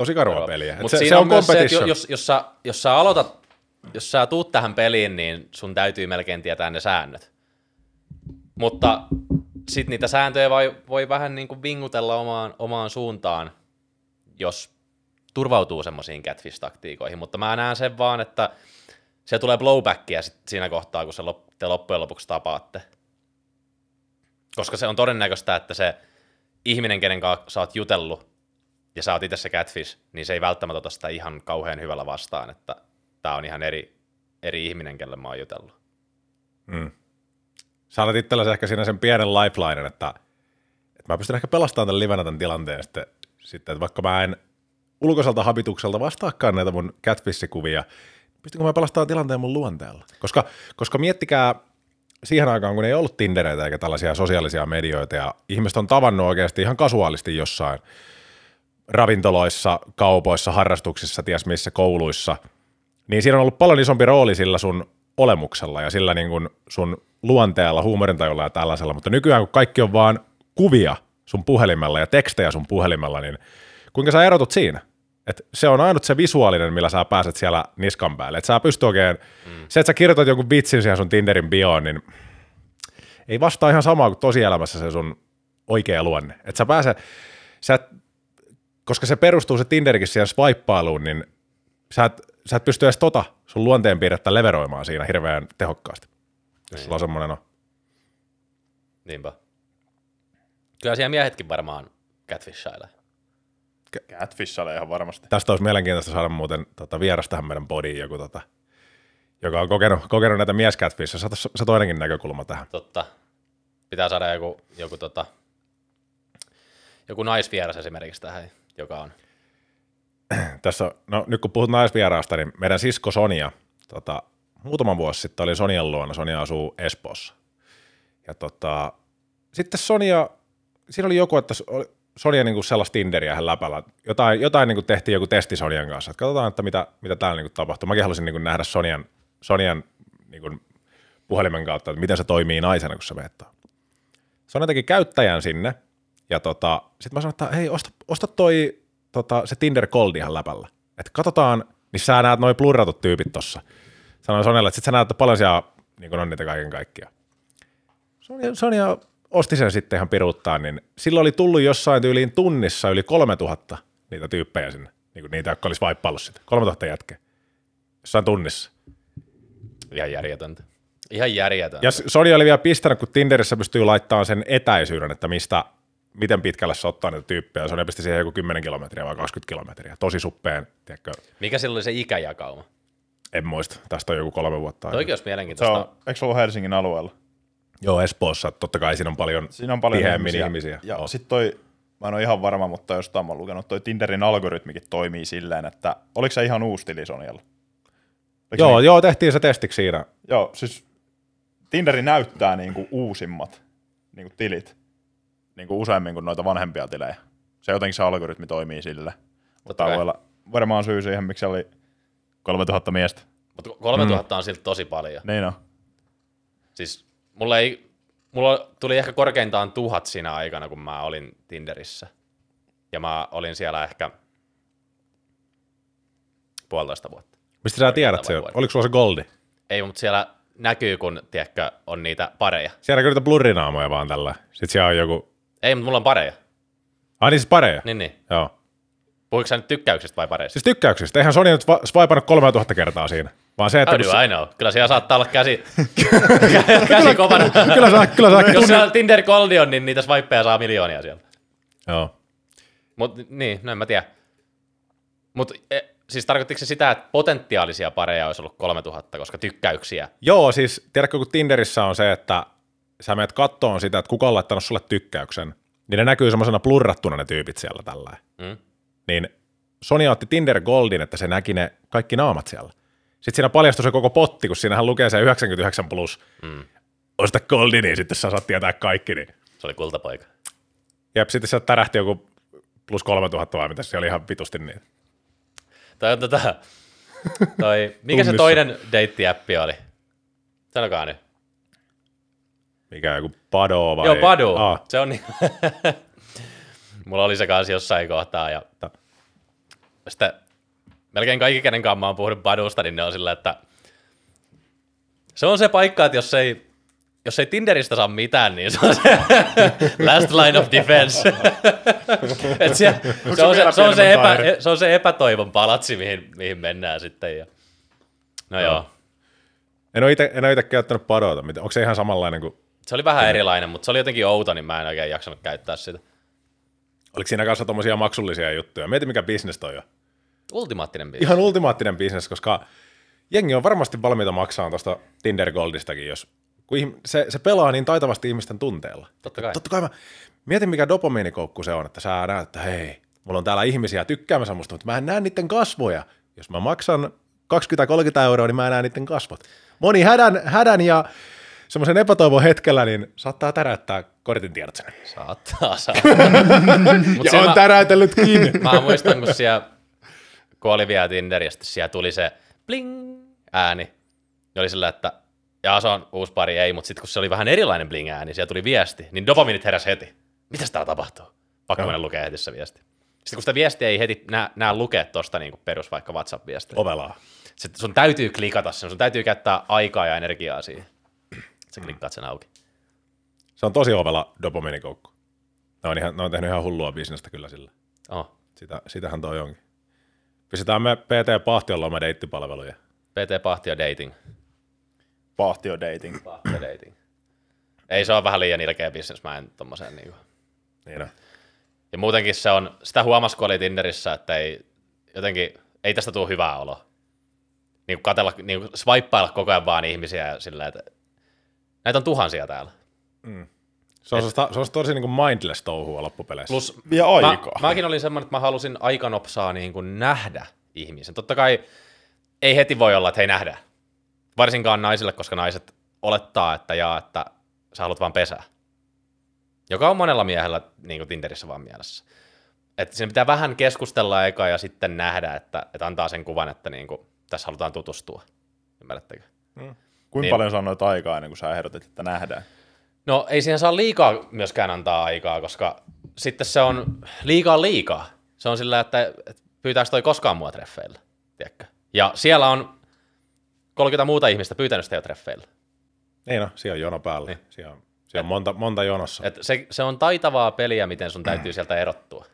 tosi karua peliä. Et Mutta se, siinä se on myös se, että jos, jos, sä, jos sä aloitat, jos sä tuut tähän peliin, niin sun täytyy melkein tietää ne säännöt. Mutta sitten niitä sääntöjä voi, voi vähän niin kuin vingutella omaan, omaan suuntaan, jos turvautuu semmoisiin catfish-taktiikoihin. Mutta mä näen sen vaan, että se tulee blowbackia sit siinä kohtaa, kun se lop, te loppujen lopuksi tapaatte. Koska se on todennäköistä, että se ihminen, kenen kanssa sä oot jutellut ja sä oot itse se catfish, niin se ei välttämättä ota sitä ihan kauhean hyvällä vastaan, että tää on ihan eri, eri ihminen, kelle mä oon jutellut. Sä olet itsellesi ehkä siinä sen pienen lifelinen, että, että mä pystyn ehkä pelastamaan tämän livenä tämän tilanteen sitten, sitten, että vaikka mä en ulkoiselta habitukselta vastaakaan näitä mun catfish-kuvia, pystynkö mä pelastamaan tilanteen mun luonteella? Koska, koska miettikää siihen aikaan, kun ei ollut Tindereitä eikä tällaisia sosiaalisia medioita, ja ihmiset on tavannut oikeasti ihan kasuaalisti jossain ravintoloissa, kaupoissa, harrastuksissa, ties missä, kouluissa, niin siinä on ollut paljon isompi rooli sillä sun olemuksella ja sillä niin kuin sun luonteella, huumorintajulla ja tällaisella, mutta nykyään kun kaikki on vaan kuvia sun puhelimella ja tekstejä sun puhelimella, niin kuinka sä erotut siinä? Et se on ainut se visuaalinen, millä sä pääset siellä niskan päälle. Et sä pystyt oikein, mm. se, että sä kirjoitat jonkun vitsin siihen sun Tinderin bioon, niin ei vastaa ihan samaa kuin tosielämässä se sun oikea luonne. Et sä pääse, sä et, koska se perustuu se Tinderikin siihen swipeiluun, niin sä et, sä et pysty edes tota sun luonteenpiirrettä leveroimaan siinä hirveän tehokkaasti. Jos sulla on semmoinen, no, Niinpä. Kyllä siellä miehetkin varmaan catfishailee. Catfishale ihan varmasti. tästä olisi mielenkiintoista saada muuten tota, vieras tähän meidän podiin joku, tota, joka on kokenut, kokenut näitä mieskätfissä. Se, se toinenkin näkökulma tähän. Totta. Pitää saada joku, joku, tota, joku naisvieras esimerkiksi tähän, joka on. *clears throat* Tässä, no nyt kun puhut naisvieraasta, niin meidän sisko Sonia, tota, muutama vuosi sitten oli Sonian luona, Sonia asuu Espoossa. Ja tota, sitten Sonia, siinä oli joku, että oli- Sonia niin sellaista Tinderiä hän läpällä. Jotain, jotain niin tehtiin joku testi Sonian kanssa, että katsotaan, että mitä, mitä täällä niin tapahtuu. Mäkin halusin niin nähdä Sonian, Sonian niin puhelimen kautta, että miten se toimii naisena, kun se vettää. Sonia teki käyttäjän sinne, ja tota, sitten mä sanoin, että hei, osta, osta toi tota, se Tinder Gold ihan läpällä. Että katsotaan, niin sä näet noin blurratut tyypit tossa. Sanoin Sonjalle, että sit sä näet, paljon siellä niin on niitä kaiken kaikkiaan. Sonia, Sonia osti sen sitten ihan piruuttaa, niin silloin oli tullut jossain tyyliin tunnissa yli 3000 niitä tyyppejä sinne. Niin kuin niitä, jotka olisi vaippaillut sitä. 3000 jätkeä. Jossain tunnissa. Ihan järjetöntä. Ihan järjetöntä. Ja Sony oli vielä pistänyt, kun Tinderissä pystyy laittamaan sen etäisyyden, että mistä, miten pitkälle se ottaa niitä tyyppejä. Sony pisti siihen joku 10 kilometriä vai 20 kilometriä. Tosi suppeen, tiedätkö, Mikä silloin oli se ikäjakauma? en muista. Tästä on joku kolme vuotta. Toikin olisi Se mielenkiintoista. on, eikö se ollut Helsingin alueella? Joo, Espoossa. Totta kai siinä on paljon, Siinä on paljon tiheämmin ihmisiä. Ja Joo. sitten toi, mä en ole ihan varma, mutta jostain mä oon lukenut, toi Tinderin algoritmikin toimii silleen, että oliko se ihan uusi tili Sonyalla? Oliko Joo, se joo, tehtiin se testiksi siinä. Joo, siis Tinderi näyttää niinku uusimmat niinku tilit niinku useammin kuin noita vanhempia tilejä. Se jotenkin se algoritmi toimii sille. Mutta voi olla varmaan syy siihen, miksi oli 3000 miestä. Mutta 3000 on silti tosi paljon. Niin on. Siis mulla ei, mulla tuli ehkä korkeintaan tuhat siinä aikana, kun mä olin Tinderissä. Ja mä olin siellä ehkä puolitoista vuotta. Mistä sä tiedät se? Oliko sulla se goldi? Ei, mutta siellä näkyy, kun tiedätkö, on niitä pareja. Siellä näkyy niitä blurrinaamoja vaan tällä. Sitten siellä on joku... Ei, mutta mulla on pareja. Ai niin siis pareja? Niin, niin. Joo. Puhuiko sä nyt tykkäyksestä vai pareista? Siis tykkäyksistä. Eihän Sony nyt va- swipannut 3000 kertaa siinä. Vaan se, että... How do I know? Kyllä siellä saattaa olla käsi, *laughs* käsi kovana. kyllä saa, kyllä saa Jos siellä Tinder Goldi on, niin niitä swipeja saa miljoonia sieltä. Joo. Mut niin, no en mä tiedä. Mut e, siis tarkoittiko se sitä, että potentiaalisia pareja olisi ollut 3000, koska tykkäyksiä? Joo, siis tiedätkö, kun Tinderissä on se, että sä menet kattoon sitä, että kuka on laittanut sulle tykkäyksen, niin ne näkyy semmoisena blurrattuna ne tyypit siellä tällä. Mm? Niin Sony otti Tinder Goldin, että se näki ne kaikki naamat siellä. Sitten siinä paljastui se koko potti, kun siinähän lukee se 99 plus. Mm. Osta Goldi, niin sitten sä saat tietää kaikki. Niin. Se oli kultapoika. Jep, sitten sieltä tärähti joku plus 3000 vai mitä se oli ihan vitusti niin. Toi on tota, toi, mikä se toinen deittiäppi oli? Sanokaa nyt. Mikä joku Pado vai? Joo, Padu. Ah, Se on niin. *laughs* Mulla oli se kanssa jossain kohtaa ja Ta- sitten melkein kaikki, kenen kanssa mä oon puhunut Badusta, niin ne on sillä, että se on se paikka, että jos ei, jos ei Tinderistä saa mitään, niin se on se *laughs* last line of defense. *laughs* Et se, se, on se, se, on se, epä, se on se epätoivon palatsi, mihin, mihin mennään sitten. Ja... No joo. en ole itse, en ole itse käyttänyt Padota. Onko se ihan samanlainen kuin... Se oli vähän erilainen, mutta se oli jotenkin outo, niin mä en oikein jaksanut käyttää sitä. Oliko siinä kanssa tommosia maksullisia juttuja? Mieti, mikä bisnes toi on. Ultimaattinen biisi. Ihan ultimaattinen bisnes, koska jengi on varmasti valmiita maksamaan tuosta Tinder Goldistakin, jos kun se, se pelaa niin taitavasti ihmisten tunteella. Totta kai. Totta kai mä mietin, mikä dopamiinikoukku se on, että sä näet, että hei, mulla on täällä ihmisiä tykkäämässä musta, mutta mä en näe niiden kasvoja. Jos mä maksan 20-30 euroa, niin mä en näe niiden kasvot. Moni hädän, hädän ja semmoisen epätoivon hetkellä, niin saattaa täräyttää kortin tiedot sinne. Saattaa, saattaa. *laughs* Ja se on mä, täräytellytkin. *laughs* mä muistan, kun siellä, kun oli vielä Tinder, ja sitten siellä tuli se bling ääni. Ja oli sillä, että jaa, se on uusi pari, ei, mutta sitten kun se oli vähän erilainen bling ääni, siellä tuli viesti, niin dopaminit heräsi heti. Mitäs täällä tapahtuu? Pakko mennä lukea heti se viesti. Sitten kun sitä viestiä ei heti näe, näe lukea tuosta niin perus vaikka WhatsApp-viestiä. Ovelaa. Sitten sun täytyy klikata sen, sun täytyy käyttää aikaa ja energiaa siihen. Sä klikkaat sen auki. Se on tosi ovela dopamiinikoukku. Ne on, ihan, ne on tehnyt ihan hullua bisnestä kyllä sillä. Oh. Sitä, sitähän toi onkin. Pistetään me PT Pahtiolla deittipalveluja. PT Pahtio Dating. Pahtio dating. Pahtio Dating. Ei se on vähän liian ilkeä bisnes, mä en tommoseen niinku. Niin on. Ja muutenkin se on, sitä huomasi kun oli Tinderissä, että ei jotenkin, ei tästä tule hyvää oloa. Niin kuin katella, niin kuin swipeilla koko ajan vaan ihmisiä sillä, että näitä on tuhansia täällä. Se on, se on tosi niin kuin mindless touhua loppupeleissä. Plus mä, aikaa. mäkin olin semmoinen, että mä halusin aikanopsaa niin kuin nähdä ihmisen. Totta kai ei heti voi olla, että hei nähdä. Varsinkaan naisille, koska naiset olettaa, että jaa, että sä haluat vaan pesää. Joka on monella miehellä niin kuin Tinderissä vaan mielessä. Että siinä pitää vähän keskustella aikaa ja sitten nähdä, että, että antaa sen kuvan, että niin kuin, tässä halutaan tutustua. Ymmärrättekö? Kuinka Niin. paljon sanoit aikaa ennen kuin sä ehdotit, että nähdään? No ei siihen saa liikaa myöskään antaa aikaa, koska sitten se on liikaa liikaa. Se on sillä, että, pyytääkö toi koskaan mua treffeillä, tiedätkö? Ja siellä on 30 muuta ihmistä pyytänyt sitä jo treffeillä. Niin no, siellä on jono päällä. Niin. Siellä on, siellä on monta, monta jonossa. Et se, se on taitavaa peliä, miten sun täytyy sieltä erottua.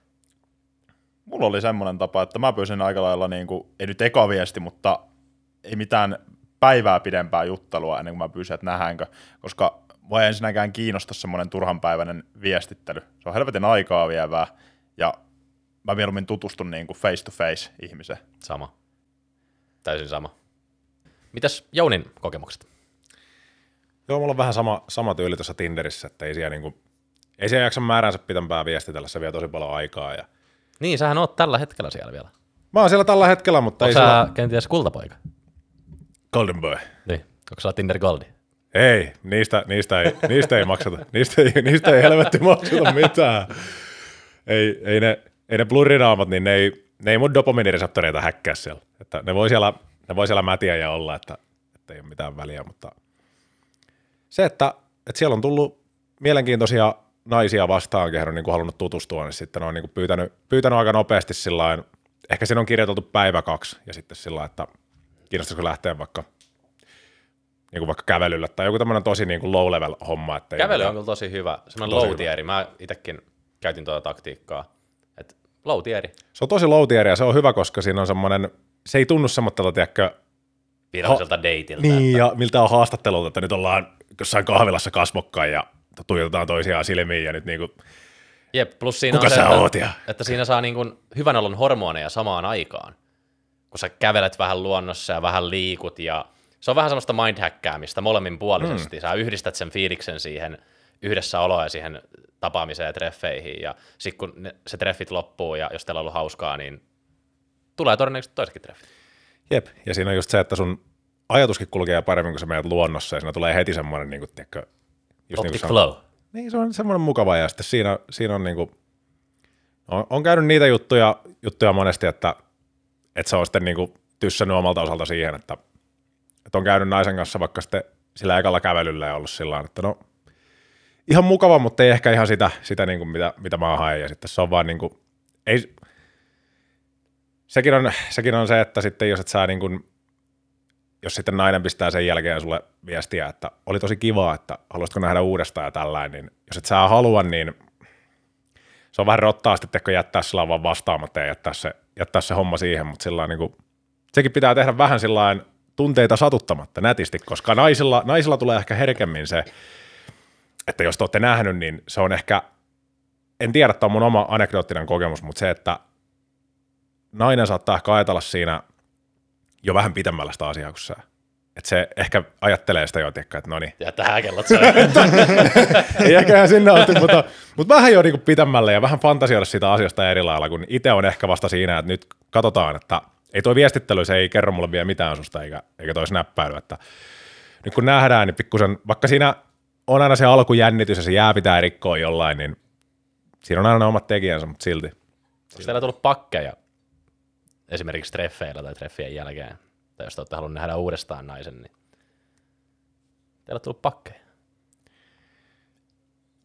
Mulla oli semmoinen tapa, että mä pyysin aika lailla, niin kuin, ei nyt eka viesti, mutta ei mitään päivää pidempää juttelua ennen kuin mä pyysin, että nähdäänkö, koska voi ensinnäkään kiinnosta semmoinen turhanpäiväinen viestittely. Se on helvetin aikaa vievää, ja mä mieluummin tutustun niin kuin face to face ihmiseen. Sama. Täysin sama. Mitäs Jounin kokemukset? Joo, mulla on vähän sama, sama tyyli tuossa Tinderissä, että ei siellä, niinku, ei siellä jaksa määränsä pitempää viestitellä, se vie tosi paljon aikaa. Ja... Niin, sähän oot tällä hetkellä siellä vielä. Mä oon siellä tällä hetkellä, mutta Onko ei sä siellä... kenties kultapoika? Golden Boy. Niin. Onko sä Tinder Goldi? Ei, niistä, niistä, ei, niistä ei makseta. Niistä ei, niistä ei helvetti makseta mitään. Ei, ei ne, ei ne blurrinaamat, niin ne ei, ne ei mun dopaminireseptoreita häkkää siellä. Että ne voi siellä, ne voi siellä mätiä ja olla, että, että ei ole mitään väliä, mutta se, että, että siellä on tullut mielenkiintoisia naisia vastaan, kehen on niin kuin halunnut tutustua, niin sitten on niin kuin pyytänyt, pyytänyt aika nopeasti sillä ehkä siinä on kirjoiteltu päivä kaksi, ja sitten sillä että kiinnostaisiko lähteä vaikka niin kuin vaikka kävelyllä tai joku tämmöinen tosi niin kuin low level homma. Että Kävely on mitään- kyllä tosi hyvä. Semmoinen low tieri. Mä itekin käytin tuota taktiikkaa. Et low tieri. Se on tosi low tier ja se on hyvä, koska siinä on semmoinen, se ei tunnu semmoittelta, tiedätkö, Viralliselta deitiltä. niin ja miltä on haastattelulta, että nyt ollaan jossain kahvilassa kasvokkain ja tuijotetaan toisiaan silmiin ja nyt niin kuin, Jep, plus siinä Kuka on se, että, oot ja- että siinä saa niin kuin hyvän olon hormoneja samaan aikaan. Kun sä kävelet vähän luonnossa ja vähän liikut ja se on vähän semmoista mindhäkkäämistä molemminpuolisesti. Mm. Sä yhdistät sen fiiliksen siihen yhdessä oloa ja siihen tapaamiseen ja treffeihin ja sitten kun ne, se treffit loppuu ja jos teillä on ollut hauskaa, niin tulee todennäköisesti toisetkin treffit. jep. Ja siinä on just se, että sun ajatuskin kulkee paremmin, kun sä menet luonnossa ja siinä tulee heti semmoinen, niin kuin, tiedätkö, just Optic niin kuin flow. Niin, se on semmoinen mukava ja sitten siinä, siinä on niinku, on, on käynyt niitä juttuja, juttuja monesti, että, että se on sitten niinku tyssännyt omalta osalta siihen, että, että on käynyt naisen kanssa vaikka sitten sillä ekalla kävelyllä ja ollut sillä että no ihan mukava, mutta ei ehkä ihan sitä, sitä niinku, mitä, mitä mä haen. Ja sitten se on vaan niinku, ei, sekin on, sekin on se, että sitten jos et saa niin kuin, jos sitten nainen pistää sen jälkeen sulle viestiä, että oli tosi kivaa, että haluaisitko nähdä uudestaan ja tällainen, niin jos et sä halua, niin se on vähän rottaa sitten teko jättää sillä vaan vastaamatta ja jättää se, jättää se homma siihen, mutta sillä niin kuin, sekin pitää tehdä vähän sillä tunteita satuttamatta nätisti, koska naisilla, naisilla tulee ehkä herkemmin se, että jos te olette nähnyt, niin se on ehkä en tiedä, että on mun oma anekdoottinen kokemus, mutta se, että nainen saattaa ehkä ajatella siinä jo vähän pitemmällä sitä asiaa kuin sä. Että se ehkä ajattelee sitä jo, tiekkä, että no niin. Ja tähän kellot soi. *laughs* Ei ehkä sinne asti, mutta, mutta vähän jo niinku pitemmälle ja vähän fantasioida siitä asiasta eri lailla, kun itse on ehkä vasta siinä, että nyt katsotaan, että ei toi viestittely, se ei kerro mulle vielä mitään susta, eikä, eikä toi snappäily, että nyt kun nähdään, niin pikkusen, vaikka siinä on aina se alkujännitys ja se jää pitää rikkoa jollain, niin siinä on aina ne omat tekijänsä, mutta silti. Onko teillä tullut pakkeja esimerkiksi treffeillä tai treffien jälkeen? Tai jos te olette halunnut nähdä uudestaan naisen, niin teillä on tullut pakkeja.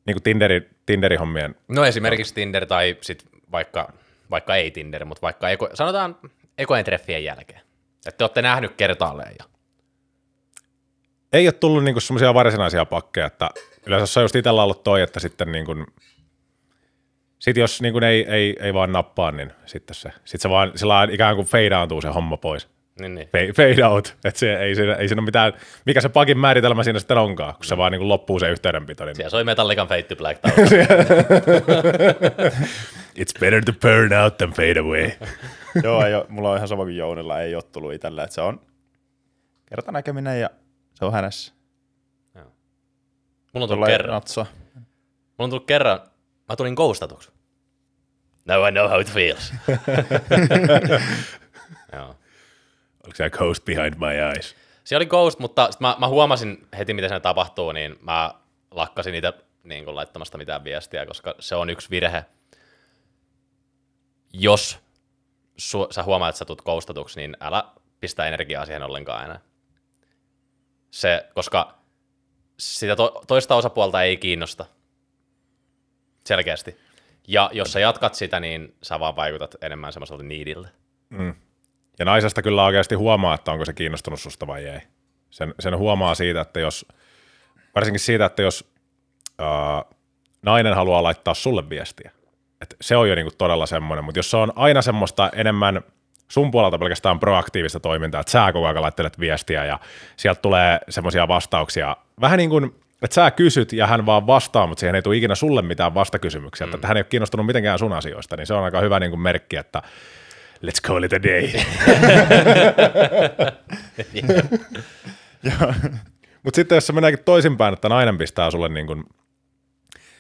Niin kuin Tinderi, Tinderi-hommien, No esimerkiksi Tinder tai sit vaikka, vaikka ei Tinder, mutta vaikka eko, sanotaan ekojen treffien jälkeen. Että te olette nähnyt kertaalleen jo. ei ole tullut niinku semmoisia varsinaisia pakkeja, että yleensä on just itsellä ollut toi, että sitten niinku, sit jos niinku ei, ei, ei, vaan nappaa, niin sitten se, sit se vaan sillä ikään kuin feidaantuu se homma pois. Niin, niin. Fade, fade out, että se, ei, siinä, ei siinä ole mitään, mikä se pakin määritelmä siinä sitten onkaan, kun se vaan niinku loppuu se yhteydenpito. Niin Siellä soi Metallican Fade to Black *laughs* it's better to burn out than fade away. *laughs* Joo, ei ole, mulla on ihan sama kuin Jounilla, ei ole tullut itsellä, että se on kertanäkeminen ja se on hänessä. Mulla on tullut Tuolla kerran. natso. Mulla on tullut kerran, mä tulin ghostatuksi. Now I know how it feels. *laughs* Oliko se ghost behind my eyes? Siellä oli ghost, mutta sit mä, mä huomasin heti, miten se tapahtuu, niin mä lakkasin niitä niin kuin laittamasta mitään viestiä, koska se on yksi virhe. Jos su, sä huomaat, että sä tulet ghostatuksi, niin älä pistä energiaa siihen ollenkaan enää. Se, koska sitä to, toista osapuolta ei kiinnosta. Selkeästi. Ja jos sä jatkat sitä, niin sä vaan vaikutat enemmän semmoiselta niidiltä. Ja naisesta kyllä oikeasti huomaa, että onko se kiinnostunut susta vai ei. Sen, sen huomaa siitä, että jos, varsinkin siitä, että jos uh, nainen haluaa laittaa sulle viestiä, että se on jo niinku todella semmoinen, mutta jos se on aina semmoista enemmän sun puolelta pelkästään proaktiivista toimintaa, että sä koko ajan laittelet viestiä ja sieltä tulee semmoisia vastauksia, vähän niin kuin, että sä kysyt ja hän vaan vastaa, mutta siihen ei tule ikinä sulle mitään vastakysymyksiä, mm. että hän ei ole kiinnostunut mitenkään sun asioista, niin se on aika hyvä niin kuin merkki, että let's call it a day. *laughs* Mutta sitten jos se meneekin toisinpäin, että nainen pistää sulle niin kuin,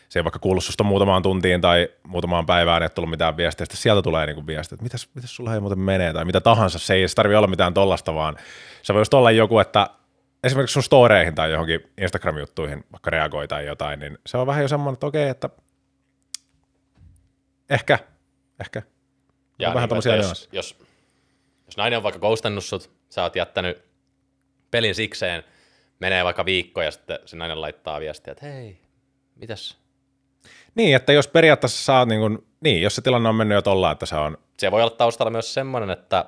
se ei vaikka kuullut susta muutamaan tuntiin tai muutamaan päivään, ole tullut mitään viestiä, sitten sieltä tulee niin viestiä, että mitäs, mitäs sulla ei muuten menee tai mitä tahansa, se ei tarvitse olla mitään tollasta, vaan se voi just olla joku, että esimerkiksi sun storeihin tai johonkin Instagram-juttuihin vaikka reagoi tai jotain, niin se on vähän jo semmoinen, että okei, että ehkä, ehkä. Ja On vähän niin, että jos, jos, jos nainen on vaikka ghostannut sut, sä oot jättänyt pelin sikseen, menee vaikka viikko ja sitten se nainen laittaa viestiä, että hei, mitäs? Niin, että jos periaatteessa sä oot niin kuin, niin, jos se tilanne on mennyt jo tollaan, että se on, Se voi olla taustalla myös semmoinen, että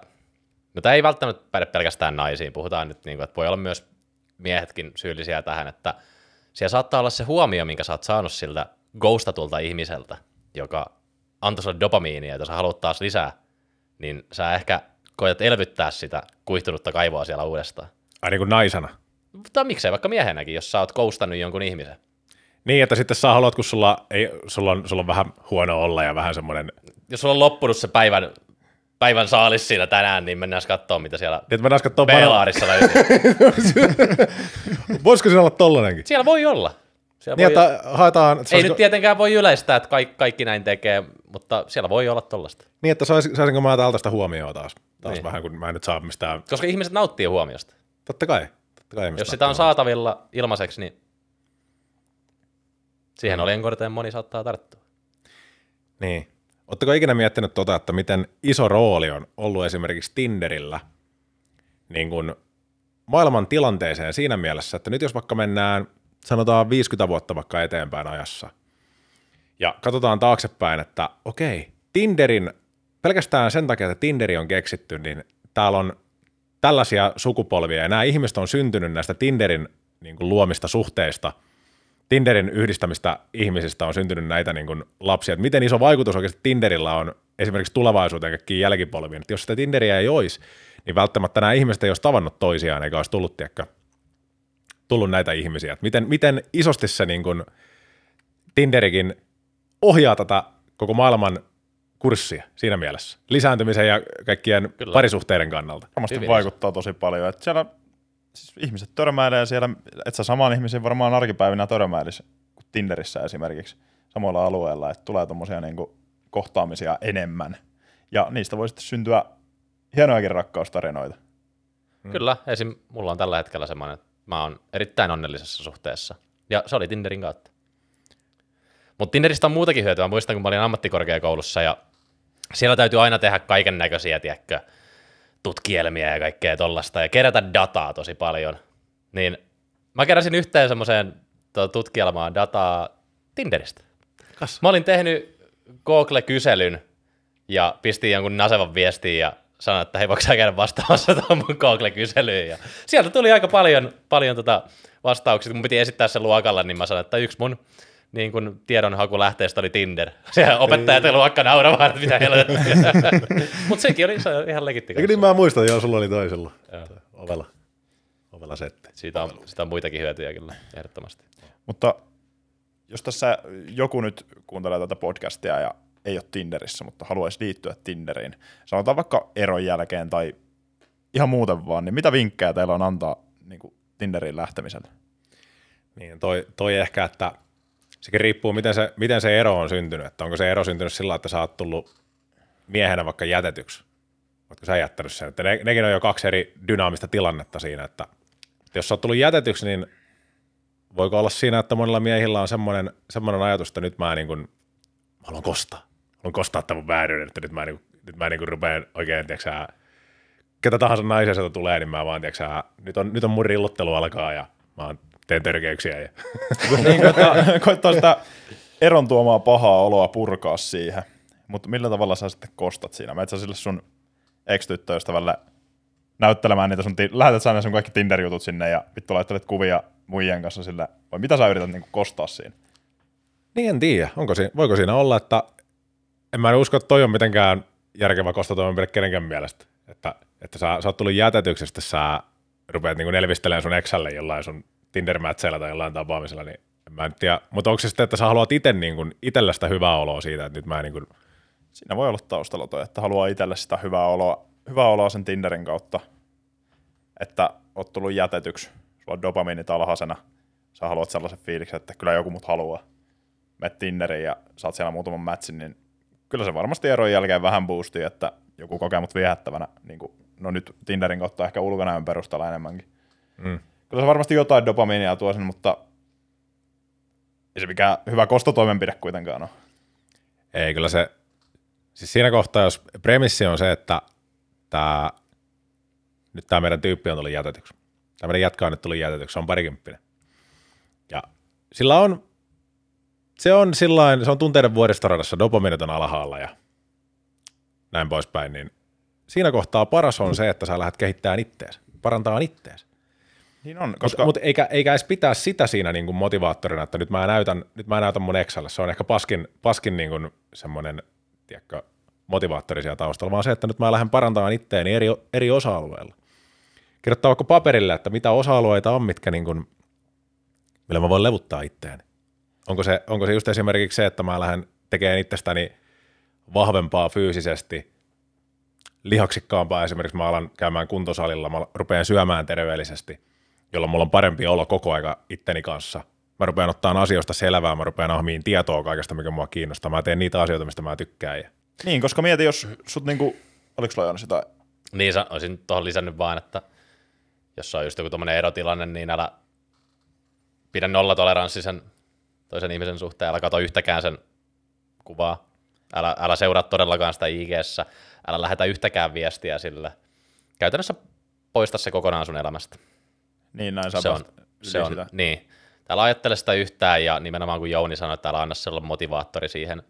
no tämä ei välttämättä päde pelkästään naisiin, puhutaan nyt, niin kuin, että voi olla myös miehetkin syyllisiä tähän, että siellä saattaa olla se huomio, minkä sä oot saanut siltä ghostatulta ihmiseltä, joka antoi sulle dopamiinia, ja sä haluat taas lisää, niin sä ehkä koetat elvyttää sitä kuihtunutta kaivoa siellä uudestaan. ai niin kuin naisena. Mutta miksei vaikka miehenäkin, jos sä oot ghostannut jonkun ihmisen. Niin, että sitten sä haluat, kun sulla, ei, sulla, on, sulla on vähän huono olla ja vähän semmoinen, Jos sulla on loppunut se päivän, päivän saalis siinä tänään, niin mennään katsoa, mitä siellä niin että mennään katsomaan, vanha, Beelaarissa löytyy. voisiko se olla tollanenkin? Siellä voi olla. Siellä Niin, voi... että haetaan, että Ei saisiko, nyt tietenkään voi yleistää, että kaikki, kaikki näin tekee, mutta siellä voi olla tollasta. niin, että sais, saisinko mä täältä sitä huomioon taas, taas Niin. vähän, kun mä en nyt saa mistään, Koska ihmiset nauttii huomiosta. totta kai, totta kai Jos sitä on saatavilla ilmaiseksi, niin siihen Mm. olienkorteen moni saattaa tarttua. Niin. Oletteko ikinä miettinyt tota, että miten iso rooli on ollut esimerkiksi Tinderillä niin kuin maailman tilanteeseen siinä mielessä, että nyt jos vaikka mennään, sanotaan 50 vuotta vaikka eteenpäin ajassa, ja katsotaan taaksepäin, että okei, Tinderin, pelkästään sen takia, että Tinderi on keksitty, niin täällä on tällaisia sukupolvia, ja nämä ihmiset on syntynyt näistä Tinderin niin kuin luomista suhteista – Tinderin yhdistämistä ihmisistä on syntynyt näitä niin kuin lapsia, että miten iso vaikutus oikeasti Tinderillä on esimerkiksi tulevaisuuteen kaikkiin jälkipolviin. Että jos sitä Tinderiä ei olisi, niin välttämättä nämä ihmiset ei olisi tavannut toisiaan, eikä olisi tullut, tiedäkö, tullut näitä ihmisiä. Että miten, miten isosti se niin kuin Tinderikin ohjaa tätä koko maailman kurssia siinä mielessä. Lisääntymisen ja kaikkien Kyllä. Parisuhteiden kannalta. Varmasti Hyvin vaikuttaa tosi paljon. Että siellä siis ihmiset törmäilee siellä, että sä samaan ihmisiin varmaan arkipäivinä törmäilisi kuin Tinderissä esimerkiksi samoilla alueilla, että tulee tommosia niinku kohtaamisia enemmän. Ja niistä voi sitten syntyä hienojakin rakkaustarinoita. Kyllä, esim. mulla on tällä hetkellä semmoinen, että mä oon erittäin onnellisessa suhteessa. Ja se oli Tinderin kautta. Mutta Tinderistä on muutakin hyötyä. Mä muistan, kun mä olin ammattikorkeakoulussa ja siellä täytyy aina tehdä kaiken näköisiä, tiedätkö, tutkielmia ja kaikkea tollasta ja kerätä dataa tosi paljon. Niin mä keräsin yhteen semmoiseen to- tutkielmaan dataa Tinderistä. Kas. Mä olin tehnyt Google-kyselyn ja pistin jonkun nasevan viestiin ja sanoin, että hei, voiko sä käydä vastaamassa tuohon mun Google-kyselyyn. Ja sieltä tuli aika paljon, paljon tota vastauksia. Kun mun piti esittää se luokalla, niin mä sanoin, että yksi mun niin kun tiedonhakulähteestä oli Tinder. *laughs* Siellä opettajat ja luokka nauramaan, että mitä helvettiä. *laughs* Mutta sekin oli ihan legitti. Eikö niin mä muistan, joo, sulla oli toisella. Ovella, ovella setti. Siitä on, siitä on muitakin hyötyjä kyllä, ehdottomasti. Mutta jos tässä joku nyt kuuntelee tätä podcastia ja ei ole Tinderissä, mutta haluaisi liittyä Tinderiin, sanotaan vaikka eron jälkeen tai ihan muuten vaan, niin mitä vinkkejä teillä on antaa niin kuin Tinderiin lähtemiselle? Niin, toi, toi ehkä, että sekin riippuu, miten se, miten se ero on syntynyt. Että onko se ero syntynyt sillä, että sä oot tullut miehenä vaikka jätetyksi. Ootko sä jättänyt sen? Että ne, nekin on jo kaksi eri dynaamista tilannetta siinä, että jos sä oot tullut jätetyksi, niin voiko olla siinä, että monilla miehillä on semmoinen, semmoinen ajatus, että nyt mä niin kuin, haluan kostaa. Haluan kostaa tämän vääryyden, että nyt mä, niin nyt mä niin kuin rupean oikein, tiedätkö sä, ketä tahansa naisia sieltä tulee, niin mä vaan, tiedätkö sä, nyt on, nyt on mun rillottelu alkaa ja mä vaan teen törkeyksiä. Ja... *laughs* niin koittaa, *laughs* koittaa sitä eron tuomaa pahaa oloa purkaa siihen. Mutta millä tavalla sä sitten kostat siinä? Sä sille sun ex-tyttöystävälle näyttelemään niitä sun, ti- lähetät sä sun kaikki Tinder-jutut sinne ja vittu laittelet kuvia muijien kanssa sille, vai mitä sä yrität niinku kostaa siinä? Niin en tiedä, onko siinä, voiko siinä olla, että en mä usko, että toi on mitenkään järkevä kostatoimenpide kenenkään mielestä. Että, että sä, sä oot tullut jätetyksi, sitten sä rupeat niinku nelvistelemään sun Exälle jollain sun tinder tai jollain tapaamisella, niin en mä nyt tiedä. Mutta onko se sitten, että sä haluat itse niinku, itellä sitä hyvää oloa siitä, että nyt mä niinku, Siinä voi olla taustalla toi, että haluaa itselle sitä hyvää oloa, hyvää oloa sen Tinderin kautta, että oot tullut jätetyksi, sulla on dopamiinit alhaisena, sä haluat sellaisen fiiliksen, että kyllä joku mut haluaa. Meet Tinderiin ja saat siellä muutaman matchin, niin kyllä se varmasti eron jälkeen vähän boostii, että joku kokee mut viehättävänä, niin kuin, no nyt Tinderin kautta ehkä ulkonäön perusteella enemmänkin. mm, Kyllä se varmasti jotain dopamiinia tuo sen, mutta ei se mikään hyvä kostotoimenpide kuitenkaan ole. ei kyllä se, siis siinä kohtaa, jos premissi on se, että tää, nyt tämä meidän tyyppi on tullut jätetyksi. Tämä meidän jätkä on nyt tullut jätetyksi, se on parikymppinen. Ja sillä on, se on sillain, se on tunteiden vuoristoradassa, dopaminit on alhaalla ja näin poispäin, niin siinä kohtaa paras on se, että sä lähdet kehittämään ittees, parantaa ittees. Niin on, Koska, Mutta eikä, eikä edes pitää sitä siinä niin kuin motivaattorina, että nyt mä näytän, nyt mä näytän mun Exalle. Se on ehkä paskin, paskin niin kuin semmoinen tiedätkö, motivaattori siellä taustalla, vaan se, että nyt mä lähden parantamaan itteeni eri, eri osa-alueilla. Kirjoittaa vaikka paperille, että mitä osa-alueita on, mitkä niin kuin, millä mä voin levuttaa itteeni. Onko se, onko se just esimerkiksi se, että mä lähden tekemään itsestäni vahvempaa fyysisesti, lihaksikkaampaa esimerkiksi mä alan käymään kuntosalilla, mä rupean syömään terveellisesti, jolloin mulla on parempi olo koko aika itteni kanssa. Mä rupean ottaa asioista selvää, mä rupean ahmiin tietoa kaikesta, mikä mua kiinnostaa. Mä teen niitä asioita, mistä mä tykkään. Ja Niin, koska mieti, jos sut niinku, oliko sulla Joonas jotain? Niin, sa- olisin tuohon lisännyt vaan, että jos on just joku tommonen erotilanne, niin älä pidä nollatoleranssi sen toisen ihmisen suhteen, älä kato yhtäkään sen kuvaa, älä, älä seuraa todellakaan sitä ig älä lähetä yhtäkään viestiä sille. Käytännössä poista se kokonaan sun elämästä. Niin, näin Se on, se on sitä. niin. Täällä ajattele sitä yhtään ja nimenomaan kun Jouni sanoi, että älä anna se olla motivaattori siihen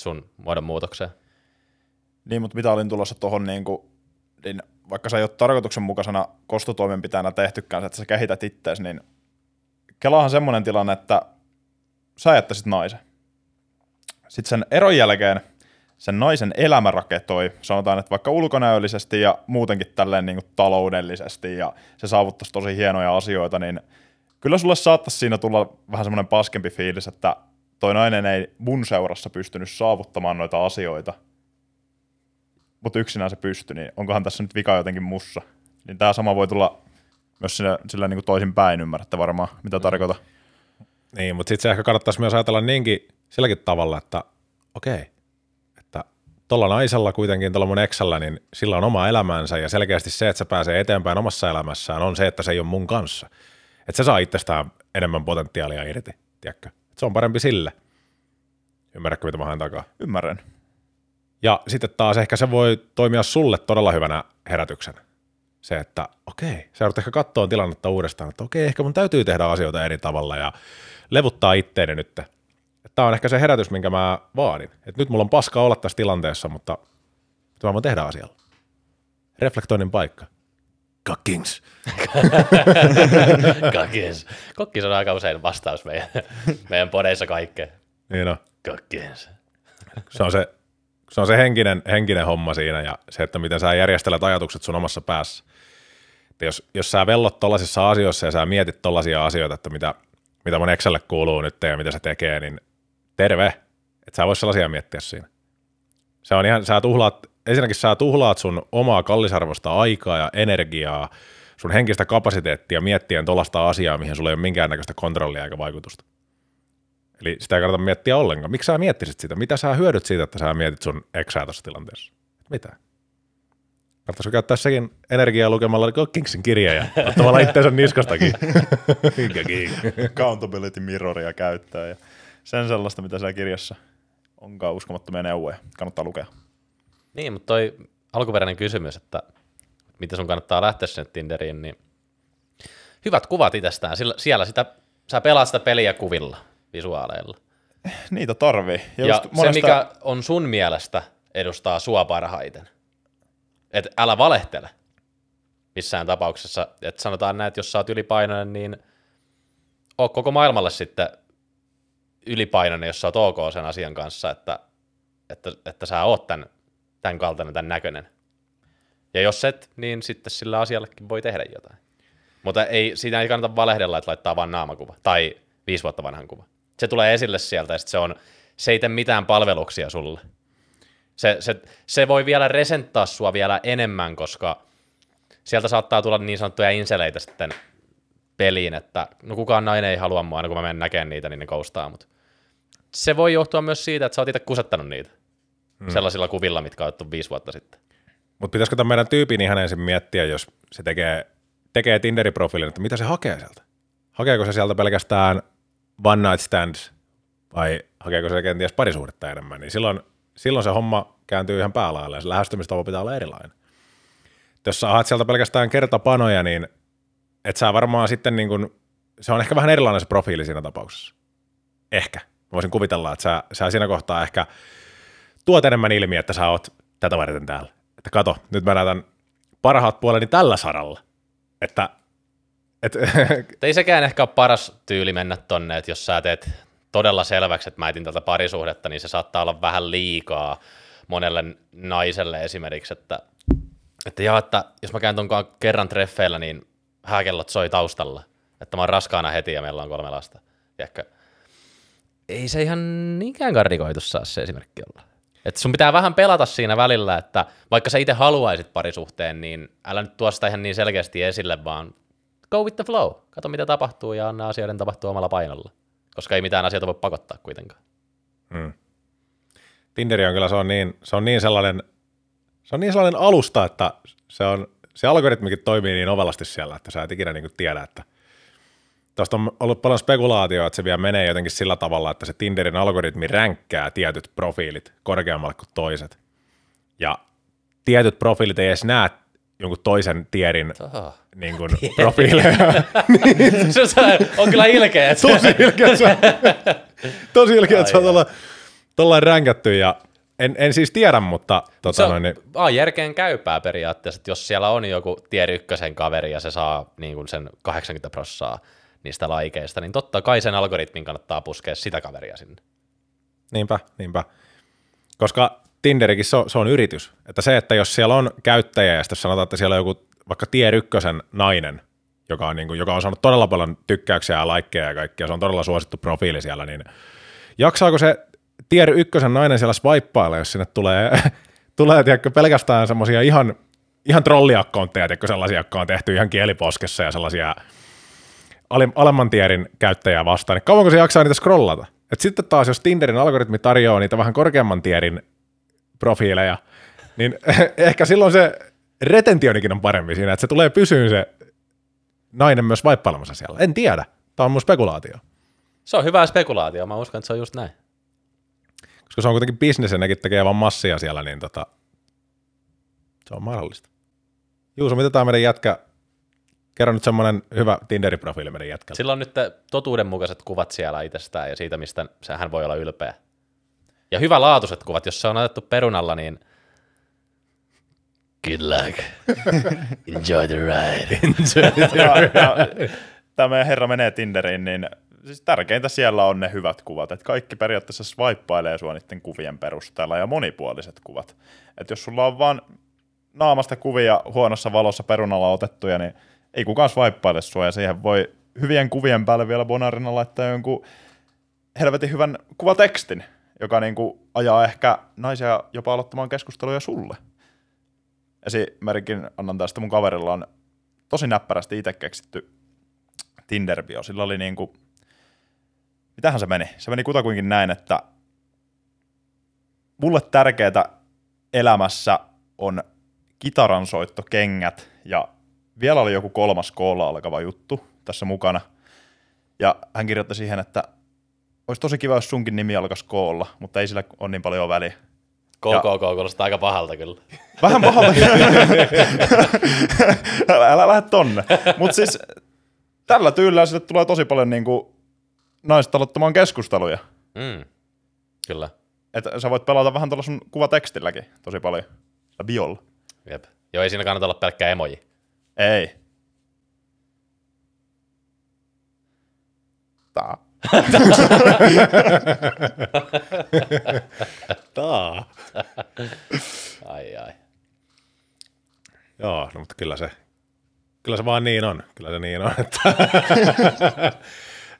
sun muodon muutokseen. Niin, mutta mitä olin tulossa tuohon, niin, kuin, niin vaikka sä ei ole tarkoituksenmukaisena kostotoimenpiteenä tehtykään, että sä kehität ittees, niin Kelahan semmoinen tilanne, että sä jättäisit naisen. Sitten sen eron jälkeen sen naisen elämä raketoi, sanotaan, että vaikka ulkonäöllisesti ja muutenkin tälleen niin kuin taloudellisesti ja se saavuttaisi tosi hienoja asioita, niin kyllä sulle saattaisi siinä tulla vähän semmoinen paskempi fiilis, että toi nainen ei mun seurassa pystynyt saavuttamaan noita asioita, mutta yksinään se pystyi, niin onkohan tässä nyt vika jotenkin mussa? Niin tämä sama voi tulla myös sillä, sillä niin toisin päin, ymmärrätte varmaan, mitä Mm. tarkoitan. Niin, mutta sitten se ehkä kannattaisi myös ajatella niinkin silläkin tavalla, että okei, että tuolla naisella kuitenkin, tuolla mun eksällä, niin sillä on oma elämänsä ja selkeästi se, että se pääsee eteenpäin omassa elämässään on se, että se ei ole mun kanssa. Että se saa itsestään enemmän potentiaalia irti, tiedätkö? Et se on parempi sille. Ymmärrätkö, mitä mä haen takaa? Ymmärrän. Ja sitten taas ehkä se voi toimia sulle todella hyvänä herätyksenä. Se, että okei, sä joudut ehkä katsoa tilannetta uudestaan, että okei, ehkä mun täytyy tehdä asioita eri tavalla ja levuttaa itteeni nyt. Tämä on ehkä se herätys, minkä mä vaadin. Et nyt mulla on paska olla tässä tilanteessa, mutta mitä mä voin tehdä asialla? Reflektoinnin paikka. Kakkings. *laughs* Kakkens. Kokkis on aika usein vastaus meidän, meidän podeissa kaikkeen. Niin on. Kakkens. Se on se, se, on se henkinen, henkinen homma siinä ja se, että miten sä järjestelet ajatukset sun omassa päässä. Että jos, jos sä vellot tollaisissa asioissa ja sä mietit tollaisia asioita, että mitä, mitä mun Excelle kuuluu nyt ja mitä se tekee, niin terve. Että sä vois sellaisia miettiä siinä. Se on ihan, sä tuhlaat, ensinnäkin sä tuhlaat sun omaa kallisarvosta aikaa ja energiaa, sun henkistä kapasiteettia miettien tollaista asiaa, mihin sulla ei ole minkäännäköistä kontrollia eikä vaikutusta. Eli sitä ei kannata miettiä ollenkaan. Miksi sä miettisit sitä? Mitä sä hyödyt siitä, että sä mietit sun eksää tuossa tilanteessa? Mitä? Kannattaisiko käyttää sekin energiaa lukemalla Kingsin kirja ja ottamalla itseensä niskastakin? Accountability mirroria käyttää ja sen sellaista, mitä siellä kirjassa onkaan uskomattomia neuvoja. Kannattaa lukea. Niin, mutta toi alkuperäinen kysymys, että miten sun kannattaa lähteä sinne Tinderiin, niin hyvät kuvat itsestään. Sillä, siellä sitä, sä pelaat sitä peliä kuvilla, visuaaleilla. Niitä tarvii. Ja, ja se, mikä on sun mielestä, edustaa sua parhaiten. Et älä valehtele missään tapauksessa. Et sanotaan näin, että jos sä oot ylipainoinen, niin oo koko maailmalle sitten ylipainoinen, jos sä oot ok sen asian kanssa, että, että, että sä oot tämän, tämän kaltainen, tämän näköinen. Ja jos et, niin sitten sillä asiallekin voi tehdä jotain. Mutta ei, siinä ei kannata valehdella, että laittaa vaan naamakuva tai viisi vuotta vanhan kuva. Se tulee esille sieltä ja sit se, on, se ei tee mitään palveluksia sulle. Se, se, se voi vielä resenttaa sua vielä enemmän, koska sieltä saattaa tulla niin sanottuja inseleitä sitten peliin, että no kukaan nainen ei halua mua, aina kun mä menen näkemään niitä, niin ne koustaa mut. Se voi johtua myös siitä, että sä oot itse kusettanut niitä mm. sellaisilla kuvilla, mitkä on otettu viisi vuotta sitten. Mutta pitäisikö tämän meidän tyypin ihan ensin miettiä, jos se tekee, tekee Tinderi-profiilin, että mitä se hakee sieltä? Hakeeko se sieltä pelkästään one night stands vai hakeeko se kenties parisuhdetta enemmän? Niin silloin, silloin se homma kääntyy ihan päälailla ja se lähestymistapa pitää olla erilainen. Et jos sä haet sieltä pelkästään kertapanoja, niin et sä varmaan sitten niin kun, se on ehkä vähän erilainen se profiili siinä tapauksessa. Ehkä. Mä voisin kuvitella, että sä, sä siinä kohtaa ehkä tuot enemmän ilmi, että sä oot tätä varten täällä. Että kato, nyt mä näytän parhaat puoleni tällä saralla. Että, et, ei sekään ehkä ole paras tyyli mennä tonne, että jos sä teet todella selväksi, että mä etin tätä parisuhdetta, niin se saattaa olla vähän liikaa monelle naiselle esimerkiksi, että, että, jaa, että jos mä käyn ton kerran treffeillä, niin hääkellot soi taustalla, että mä oon raskaana heti ja meillä on kolme lasta. Tiedätkö? Ei se ihan niinkään karrikoitu saa se esimerkki olla. Et sun pitää vähän pelata siinä välillä, että vaikka sä itse haluaisit parisuhteen, niin älä nyt tuo sitä ihan niin selkeästi esille, vaan go with the flow. Kato mitä tapahtuu ja anna asioiden tapahtua omalla painolla. Koska ei mitään asioita voi pakottaa kuitenkaan. Tinderi on kyllä, se on niin, se on niin sellainen, se on niin sellainen alusta, että se, on, se algoritmikin toimii niin ovelasti siellä, että sä et ikinä niin tiedä, että Tuosta on ollut paljon spekulaatioa, että se vielä menee jotenkin sillä tavalla, että se Tinderin algoritmi ränkkää tietyt profiilit korkeammalle kuin toiset. Ja tietyt profiilit ei edes näe jonkun toisen tierin niin kuin, profiileja. *laughs* se on kyllä ilkeä. Tosi ilkeä, että se on, tosi ilkeä, että se on tuolla, tuolla ränkätty ja en, en siis tiedä, mutta Se tota, on noin, niin, järkeen käypää periaatteessa, että jos siellä on joku tier ykkösen kaveri ja se saa niin kuin sen 80 prossaa niistä laikeista, niin totta kai sen algoritmin kannattaa puskea sitä kaveria sinne. Niinpä, niinpä. Koska Tinderikin se on, se on yritys. Että se, että jos siellä on käyttäjä ja sitten sanotaan, että siellä on joku vaikka tier ykkösen nainen, joka on, niin kuin, joka on saanut todella paljon tykkäyksiä ja laikkeja ja kaikkia, se on todella suosittu profiili siellä, niin jaksaako se tier ykkösen nainen siellä swipeailla, jos sinne tulee, *laughs* tulee tiedätkö, pelkästään semmoisia ihan, ihan trolliakkontteja, tiedätkö, sellaisia, jotka on tehty ihan kieliposkessa ja sellaisia alemman tierin käyttäjää vastaan, niin kauanko se jaksaa niitä scrollata? Et sitten taas, jos Tinderin algoritmi tarjoaa niitä vähän korkeamman tierin profiileja, niin *laughs* ehkä silloin se retentionikin on parempi siinä, että se tulee pysyyn se nainen myös vaippailemassa siellä. En tiedä. Tämä on mun spekulaatio. Se on hyvä spekulaatio, mä uskon, että se on just näin. Koska se on kuitenkin bisnes ja nekin tekee vaan massia siellä, niin tota, se on mahdollista. Juuso, mitä tämä meidän jätkä, kerro nyt semmoinen hyvä Tinderin profiili meidän jätkällä. Sillä on nyt totuudenmukaiset kuvat siellä itsestään ja siitä, mistä se hän voi olla ylpeä. Ja hyvälaatuiset kuvat, jos se on otettu perunalla, niin good luck. *laughs* Enjoy the ride. *laughs* Enjoy the ja, ja, tämä meidän herra menee Tinderiin, niin siis tärkeintä siellä on ne hyvät kuvat. Että kaikki periaatteessa swippailee sua niiden kuvien perusteella ja monipuoliset kuvat. Että jos sulla on vaan naamasta kuvia huonossa valossa perunalla otettuja, niin ei kukaan swipeaile sua ja siihen voi hyvien kuvien päälle vielä Bonarina laittaa jonkun helvetin hyvän kuvatekstin, joka niin kuin ajaa ehkä naisia jopa aloittamaan keskusteluja sulle. Esimerkiksi annan tästä mun kaverilla on tosi näppärästi itse keksitty Tinder-bio. Sillä oli niin kuin, mitähän se meni? Se meni kutakuinkin näin, että mulle tärkeää elämässä on kitaransoitto, kengät ja vielä oli joku kolmas koolla alkava juttu tässä mukana. Ja hän kirjoitti siihen, että olisi tosi kiva, jos sunkin nimi alkaisi koolla, mutta ei sillä ole niin paljon väliä. KKK kuulostaa aika pahalta kyllä. Vähän pahalta. älä, *laughs* älä lähde tonne. Mutta siis tällä tyylillä sille tulee tosi paljon niin kuin naista aloittamaan keskusteluja. Mm. Kyllä. Että sä voit pelata vähän tuolla sun kuvatekstilläkin tosi paljon. Ja biolla. Jep. Joo, ei siinä kannata olla pelkkä emoji. Ei. Tää. Taa. Ai ai. Joo, no, mutta kyllä se, kyllä se vaan niin on. Kyllä se niin on, että *laughs*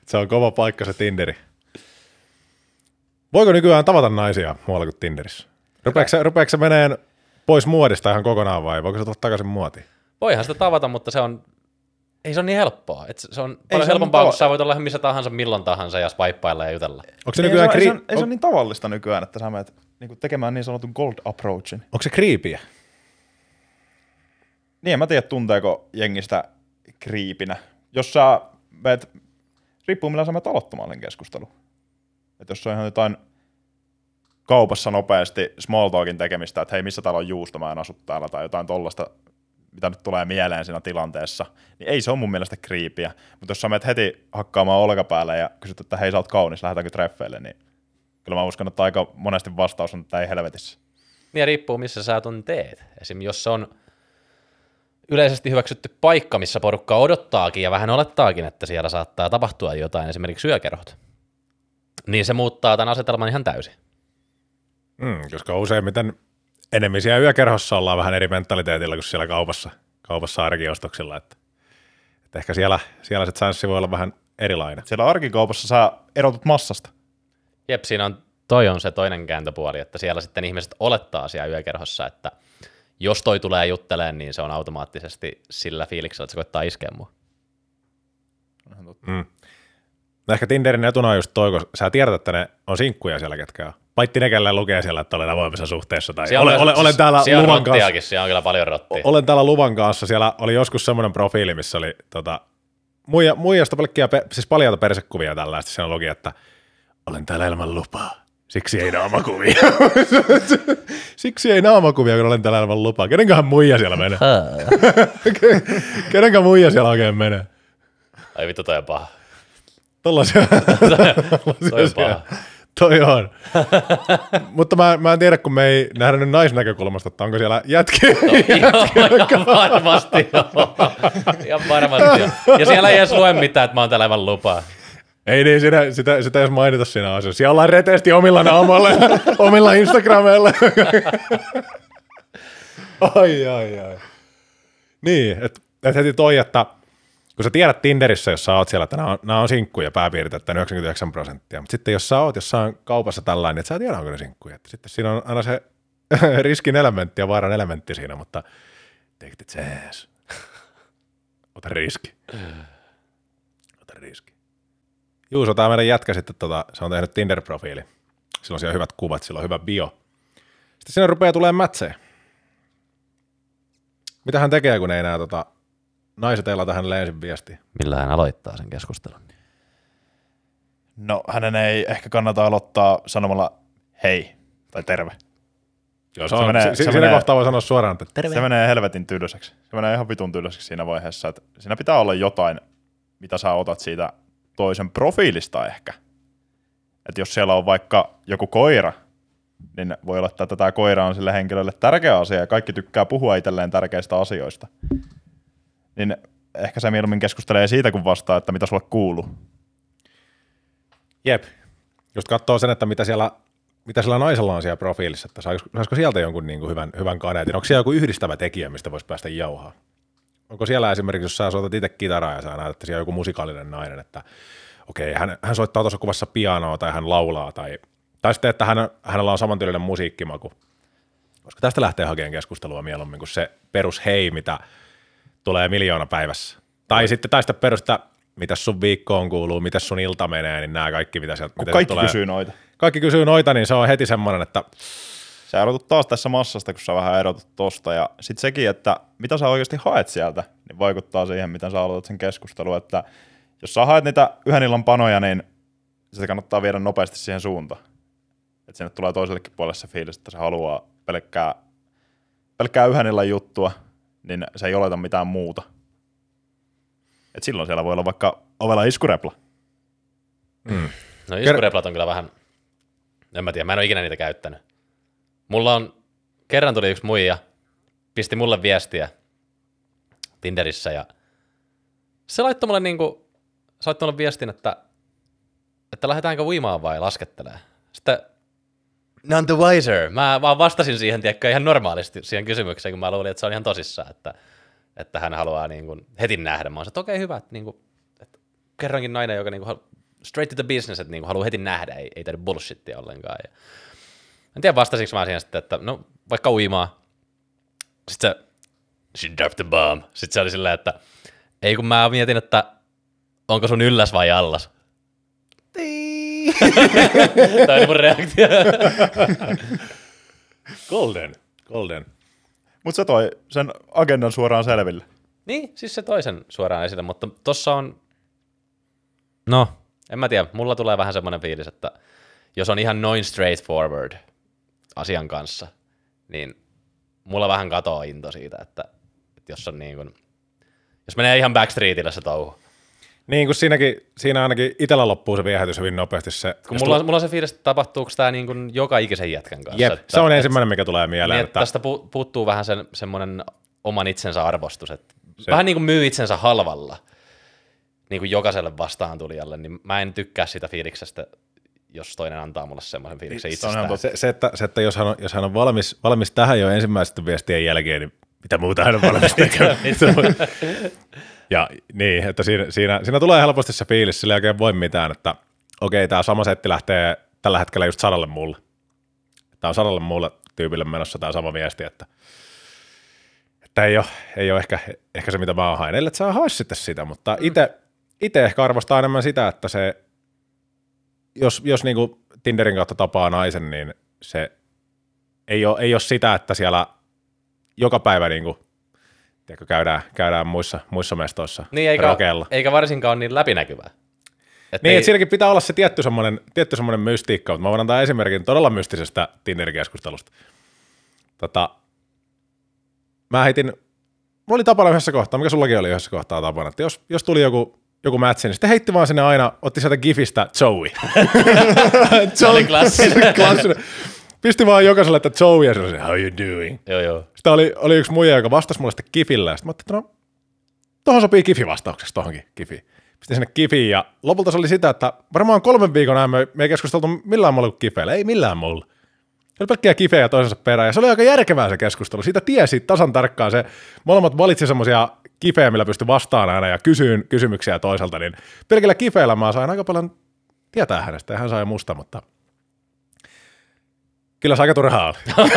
se on kova paikka se Tinderi. Voiko nykyään tavata naisia muualla kuin Tinderissä? Rupeeko se, meneen pois muodista ihan kokonaan vai voiko se tulla takaisin muotiin? Voihan sitä tavata, mutta se on, ei se on niin helppoa. Et se on se paljon on helpompaa, niin kun sä voit olla missä tahansa, milloin tahansa ja swipeilla ja jutella. Onko se, Ei, se, nykyään on, ei, se, kri- on, ei se on niin tavallista nykyään, että sä menet niin tekemään niin sanotun gold approachin. onko se kriipiä? Niin, en mä tiedä, tunteeko jengistä kriipinä. Jos sä meet, riippuu millä sä menet aloittamaan sen keskustelun. Että jos se on ihan jotain kaupassa nopeasti small talkin tekemistä, että hei, missä täällä on juusto, mä en asu täällä, tai jotain tollasta, mitä nyt tulee mieleen siinä tilanteessa, niin ei se ole mun mielestä kriipiä. Mutta jos sä menet heti hakkaamaan olkapäälle ja kysyt, että hei, sä oot kaunis, lähdetäänkö treffeille, niin kyllä mä uskon, että aika monesti vastaus on, että ei helvetissä. Niin riippuu, missä sä ton teet. Esim. jos se on yleisesti hyväksytty paikka, missä porukka odottaakin ja vähän olettaakin, että siellä saattaa tapahtua jotain, esimerkiksi yökerhot, niin se muuttaa tämän asetelman ihan täysin. Mm, koska useimmiten enemmän siellä yökerhossa ollaan vähän eri mentaliteetillä kuin siellä kaupassa, kaupassa arkiostoksilla. Että, että ehkä siellä, siellä se chanssi voi olla vähän erilainen. Siellä arkikaupassa sä erotut massasta. Jep, siinä on, toi on se toinen kääntöpuoli, että siellä sitten ihmiset olettaa siellä yökerhossa, että jos toi tulee jutteleen, niin se on automaattisesti sillä fiiliksellä, että se koittaa iskeä mua. Mm. No ehkä Tinderin etuna on just toi, kun sä tiedät, että ne on sinkkuja siellä, ketkä on. Paitti ne, kelle lukee siellä, että olen avoimessa suhteessa. Tai Siellä olen, on, olen, olen, täällä siellä on luvan kanssa. siellä on kyllä paljon rottia. Olen täällä luvan kanssa. Siellä oli joskus semmoinen profiili, missä oli tota, muija, muijasta pelkkiä, pe, siis paljaita persekuvia tällaista. Siellä luki, että olen täällä ilman lupaa. Siksi ei naamakuvia. *laughs* Siksi ei naamakuvia, kun olen täällä ilman lupaa. Kenenköhän muija siellä menee? *laughs* Kenenkä muija siellä oikein menee? Ai vittu, toi on paha. Tollaisia. *laughs* Toi on paha. Toi on. *laughs* Mutta mä, mä en tiedä, kun me ei nähdä nyt naisnäkökulmasta, että onko siellä jätkiä. *laughs* Joo, ihan varmasti joo. Ihan varmasti joo. Ja siellä ei edes lue mitään, että mä oon täällä aivan lupaa. Ei niin, sitä, sitä, sitä ei edes mainita siinä asiassa. Siellä ollaan reteesti omilla naamalla ja omilla Instagrameilla. ai, ai, ai. Niin, että et heti toi, että kun sä tiedät Tinderissä, jos sä oot siellä, että nämä on, nämä on sinkkuja pääpiirteettä 99 prosenttia, mutta sitten jos sä oot jossain kaupassa tällainen, että sä tiedä, onko ne sinkkuja. Että sitten siinä on aina se *laughs* riskin elementti ja vaaran elementti siinä, mutta take the chance. *laughs* Ota riski. Ota riski. Juuso, tämä meidän jätkä sitten, tota, se on tehnyt Tinder-profiili. Sillä on siellä hyvät kuvat, sillä on hyvä bio. Sitten siinä rupeaa tulemaan mätsejä. Mitä hän tekee, kun ei näe tota, naiset elata hänelle ensin viestiä? Millä hän aloittaa sen keskustelun? No hänen ei ehkä kannata aloittaa sanomalla hei tai terve. Joo, se menee- si- se siinä menee- kohtaa voi sanoa suoraan, että Terve. Se menee helvetin tylsäksi. Se menee ihan vitun tylsäksi siinä vaiheessa, että siinä pitää olla jotain, mitä sä otat siitä toisen profiilista ehkä. Että jos siellä on vaikka joku koira, niin voi olla, että tämä koira on sille henkilölle tärkeä asia ja kaikki tykkää puhua itselleen tärkeistä asioista. Niin ehkä se mieluummin keskustelee siitä, kun vastaa, että mitä sulle kuuluu. jep. Just katsoo sen, että mitä siellä, mitä siellä naisella on siellä profiilissa, että saisiko, saisiko sieltä jonkun niin kuin hyvän, hyvän kaneetin. Onko siellä joku yhdistävä tekijä, mistä voisi päästä jauhaa? Onko siellä esimerkiksi, jos sä soitat itse kitaraa ja sä näet, että siellä on joku musikaalinen nainen, että okei, hän, hän soittaa tuossa kuvassa pianoa tai hän laulaa tai, tai sitten, että hän, hänellä on samantyylinen musiikkimaku. Koska tästä lähtee hakemaan keskustelua mieluummin kuin se perus hei, mitä tulee miljoona päivässä. Tai sitten tai sitten perus, että mitä sun viikkoon kuuluu, miten sun ilta menee, niin nämä kaikki, mitä sieltä, mitä kaikki tulee, kysyy noita. kaikki kysyy noita, niin se on heti semmoinen, että Sä erotut taas tässä massasta, kun sä vähän erotut tosta. Ja sitten sekin, että mitä sä oikeasti haet sieltä, niin vaikuttaa siihen, miten sä aloitat sen keskustelun. Että jos sä haet niitä yhden illan panoja, niin sitä kannattaa viedä nopeasti siihen suuntaan. Että sinne tulee toisellekin puolelle se fiilis, että se haluaa pelkkää, pelkkää yhden illan juttua, niin se ei oleta mitään muuta. Et silloin siellä voi olla vaikka ovella iskurepla. No iskureplat on kyllä vähän, en mä tiedä, mä en ole ikinä niitä käyttänyt. Mulla on, kerran tuli yksi muija, pisti mulle viestiä Tinderissä ja se laittoi mulle niinku, se laittoi mulle viestin, että, että lähdetäänkö uimaan vai laskettelee. Sitten none the wiser. Mä vaan vastasin siihen, tiedätkö, ihan normaalisti siihen kysymykseen, kun mä luulin, että se on ihan tosissaan, että, että hän haluaa niin kuin heti nähdä. Mä oon että okei, hyvä, että, niin kuin, että kerrankin nainen, joka niin kuin, straight to the business, että niin kuin, haluaa heti nähdä, ei, ei tehdä bullshittia ollenkaan. Ja, en tiedä vastasinko mä siihen sitten, että no vaikka uimaa. Sitten se, she dropped the bomb. Sitten se oli silleen, että ei kun mä mietin, että onko sun ylläs vai allas. Tämä oli mun reaktio. golden, golden. Mutta se toi sen agendan suoraan selville. Niin, siis se toisen suoraan esille, mutta tossa on, no, en mä tiedä, mulla tulee vähän semmoinen fiilis, että jos on ihan noin straightforward asian kanssa, niin mulla vähän katoaa into siitä, että, että jos on niin kuin, jos menee ihan backstreetillä se touhu. Niin kuin siinäkin, siinä ainakin itsellä loppuu se viehätys hyvin nopeasti. Se, Kun mulla, tu- mulla on se fiilis, että tapahtuuko tämä niin kuin joka ikisen jätkän kanssa. Jep, että, se on että- ensimmäinen, mikä tulee Niin, mieleen. että Että, tästä pu- puuttuu vähän sen, semmoinen oman itsensä arvostus. Että se. Vähän niin kuin myy itsensä halvalla niin kuin jokaiselle vastaan tulijalle, niin mä en tykkää sitä fiiliksestä, jos toinen antaa mulle semmoisen fiiliksen Se on ihan itsestään. se, se, että, se, että jos hän on, jos hän on valmis, valmis tähän jo ensimmäisten viestien jälkeen, niin mitä muuta hän on valmis *laughs* tekemään. *laughs* ja niin, että siinä, siinä, siinä tulee helposti se fiilis, sillä ei oikein voi mitään, että okei, tämä sama setti lähtee tällä hetkellä just sadalle mulle. Tämä on sadalle mulle tyypille menossa tämä sama viesti, että, että ei ole, ei ole ehkä, ehkä se, mitä mä haen. Ellei sä hae sitten sitä, mutta itse, itse ehkä arvostaa enemmän sitä, että se, jos, jos niinku Tinderin kautta tapaa naisen, niin se ei ole, ei ole sitä, että siellä joka päivä niinku, tiedätkö, käydään, käydään muissa, muissa mestoissa Niin, eikä, rokeella. eikä varsinkaan ole niin läpinäkyvää. Et Niin, ei, että siinäkin pitää olla se tietty semmoinen, tietty semmoinen mystiikka, mutta mä voin antaa esimerkin todella mystisestä Tinder-keskustelusta. Tota, mä heitin, mulla oli tapana yhdessä kohtaa, mikä sullakin oli yhdessä kohtaa tapana, että jos, jos tuli joku, joku matchi, niin sitten heitti vaan sinne aina, otti sieltä gifistä Joey. *laughs* se oli *laughs* klassinen. Klassinen. Pisti vaan jokaiselle, että Joey, ja se oli se, how you doing? joo, joo. Sitten oli, oli yksi muija, joka vastasi mulle sitten kifillä, ja sitten mä ajattelin, että no, tohon sopii kifi vastaukseksi, tohonkin kifi. Pistin sinne kifiin, ja lopulta se oli sitä, että varmaan kolmen viikon ajan me, me ei keskusteltu millään muulla kuin kifeillä, ei millään muulla. oli pelkkiä kifejä toisensa perään, ja se oli aika järkevää se keskustelu. Siitä tiesi tasan tarkkaan se, molemmat valitsi semmoisia kifejä, millä pystyi vastaan aina ja kysyyn kysymyksiä toiselta, niin pelkillä kifeillä mä sain aika paljon tietää hänestä, ja hän sai musta, mutta kyllä se aika turhaa oli. *laughs*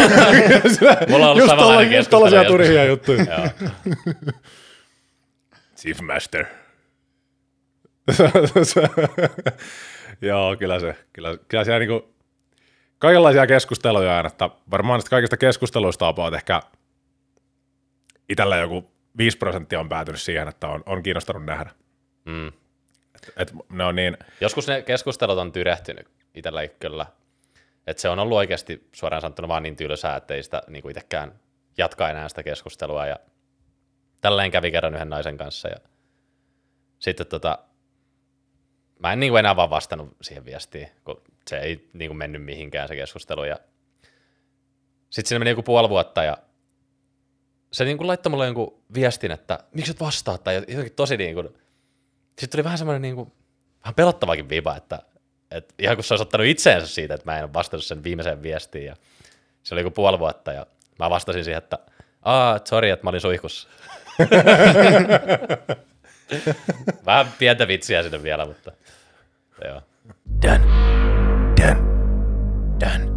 Mulla on ollut just, tolla, just tollaisia turhia juttuja. Joo. *laughs* Chief Master. *laughs* Joo, kyllä se, kyllä, kyllä siellä niinku, kaikenlaisia keskusteluja aina, että varmaan näistä kaikista keskusteluista about ehkä itsellä joku 5 prosenttia on päätynyt siihen, että on, on kiinnostanut nähdä. Mm. Et, et ne on niin, Joskus ne keskustelut on tyrehtynyt itselläkin kyllä. Että se on ollut oikeasti suoraan sanottuna vaan niin tylsää, että ei sitä niin itsekään jatka enää sitä keskustelua. Ja tälleen kävi kerran yhden naisen kanssa. Ja sitten tota, mä en niin kuin enää vaan vastannut siihen viestiin, kun se ei niin kuin mennyt mihinkään se keskustelu. Ja sitten siinä meni joku puoli vuotta ja se niin kuin laittoi mulle jonkun viestin, että miksi et vastaa, tai jotenkin tosi niin kuin, sitten tuli vähän semmoinen niin kuin, vähän pelottavakin viba, että, että ihan kun se olisi ottanut itseensä siitä, että mä en ole vastannut sen viimeiseen viestiin, ja se oli joku puoli vuotta, ja mä vastasin siihen, että aa, sorry, että mä olin suihkussa. *laughs* vähän pientä vitsiä sinne vielä, mutta joo. Done. Done. Done.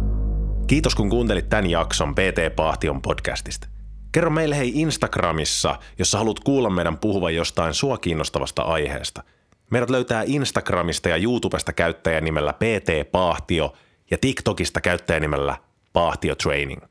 Kiitos kun kuuntelit tämän jakson PT Paahtion podcastista. Kerro meille hei Instagramissa, jos sä haluat kuulla meidän puhuvan jostain sua kiinnostavasta aiheesta. Meidät löytää Instagramista ja YouTubesta käyttäjänimellä PT Paahtio ja TikTokista käyttäjänimellä Paahtio Training.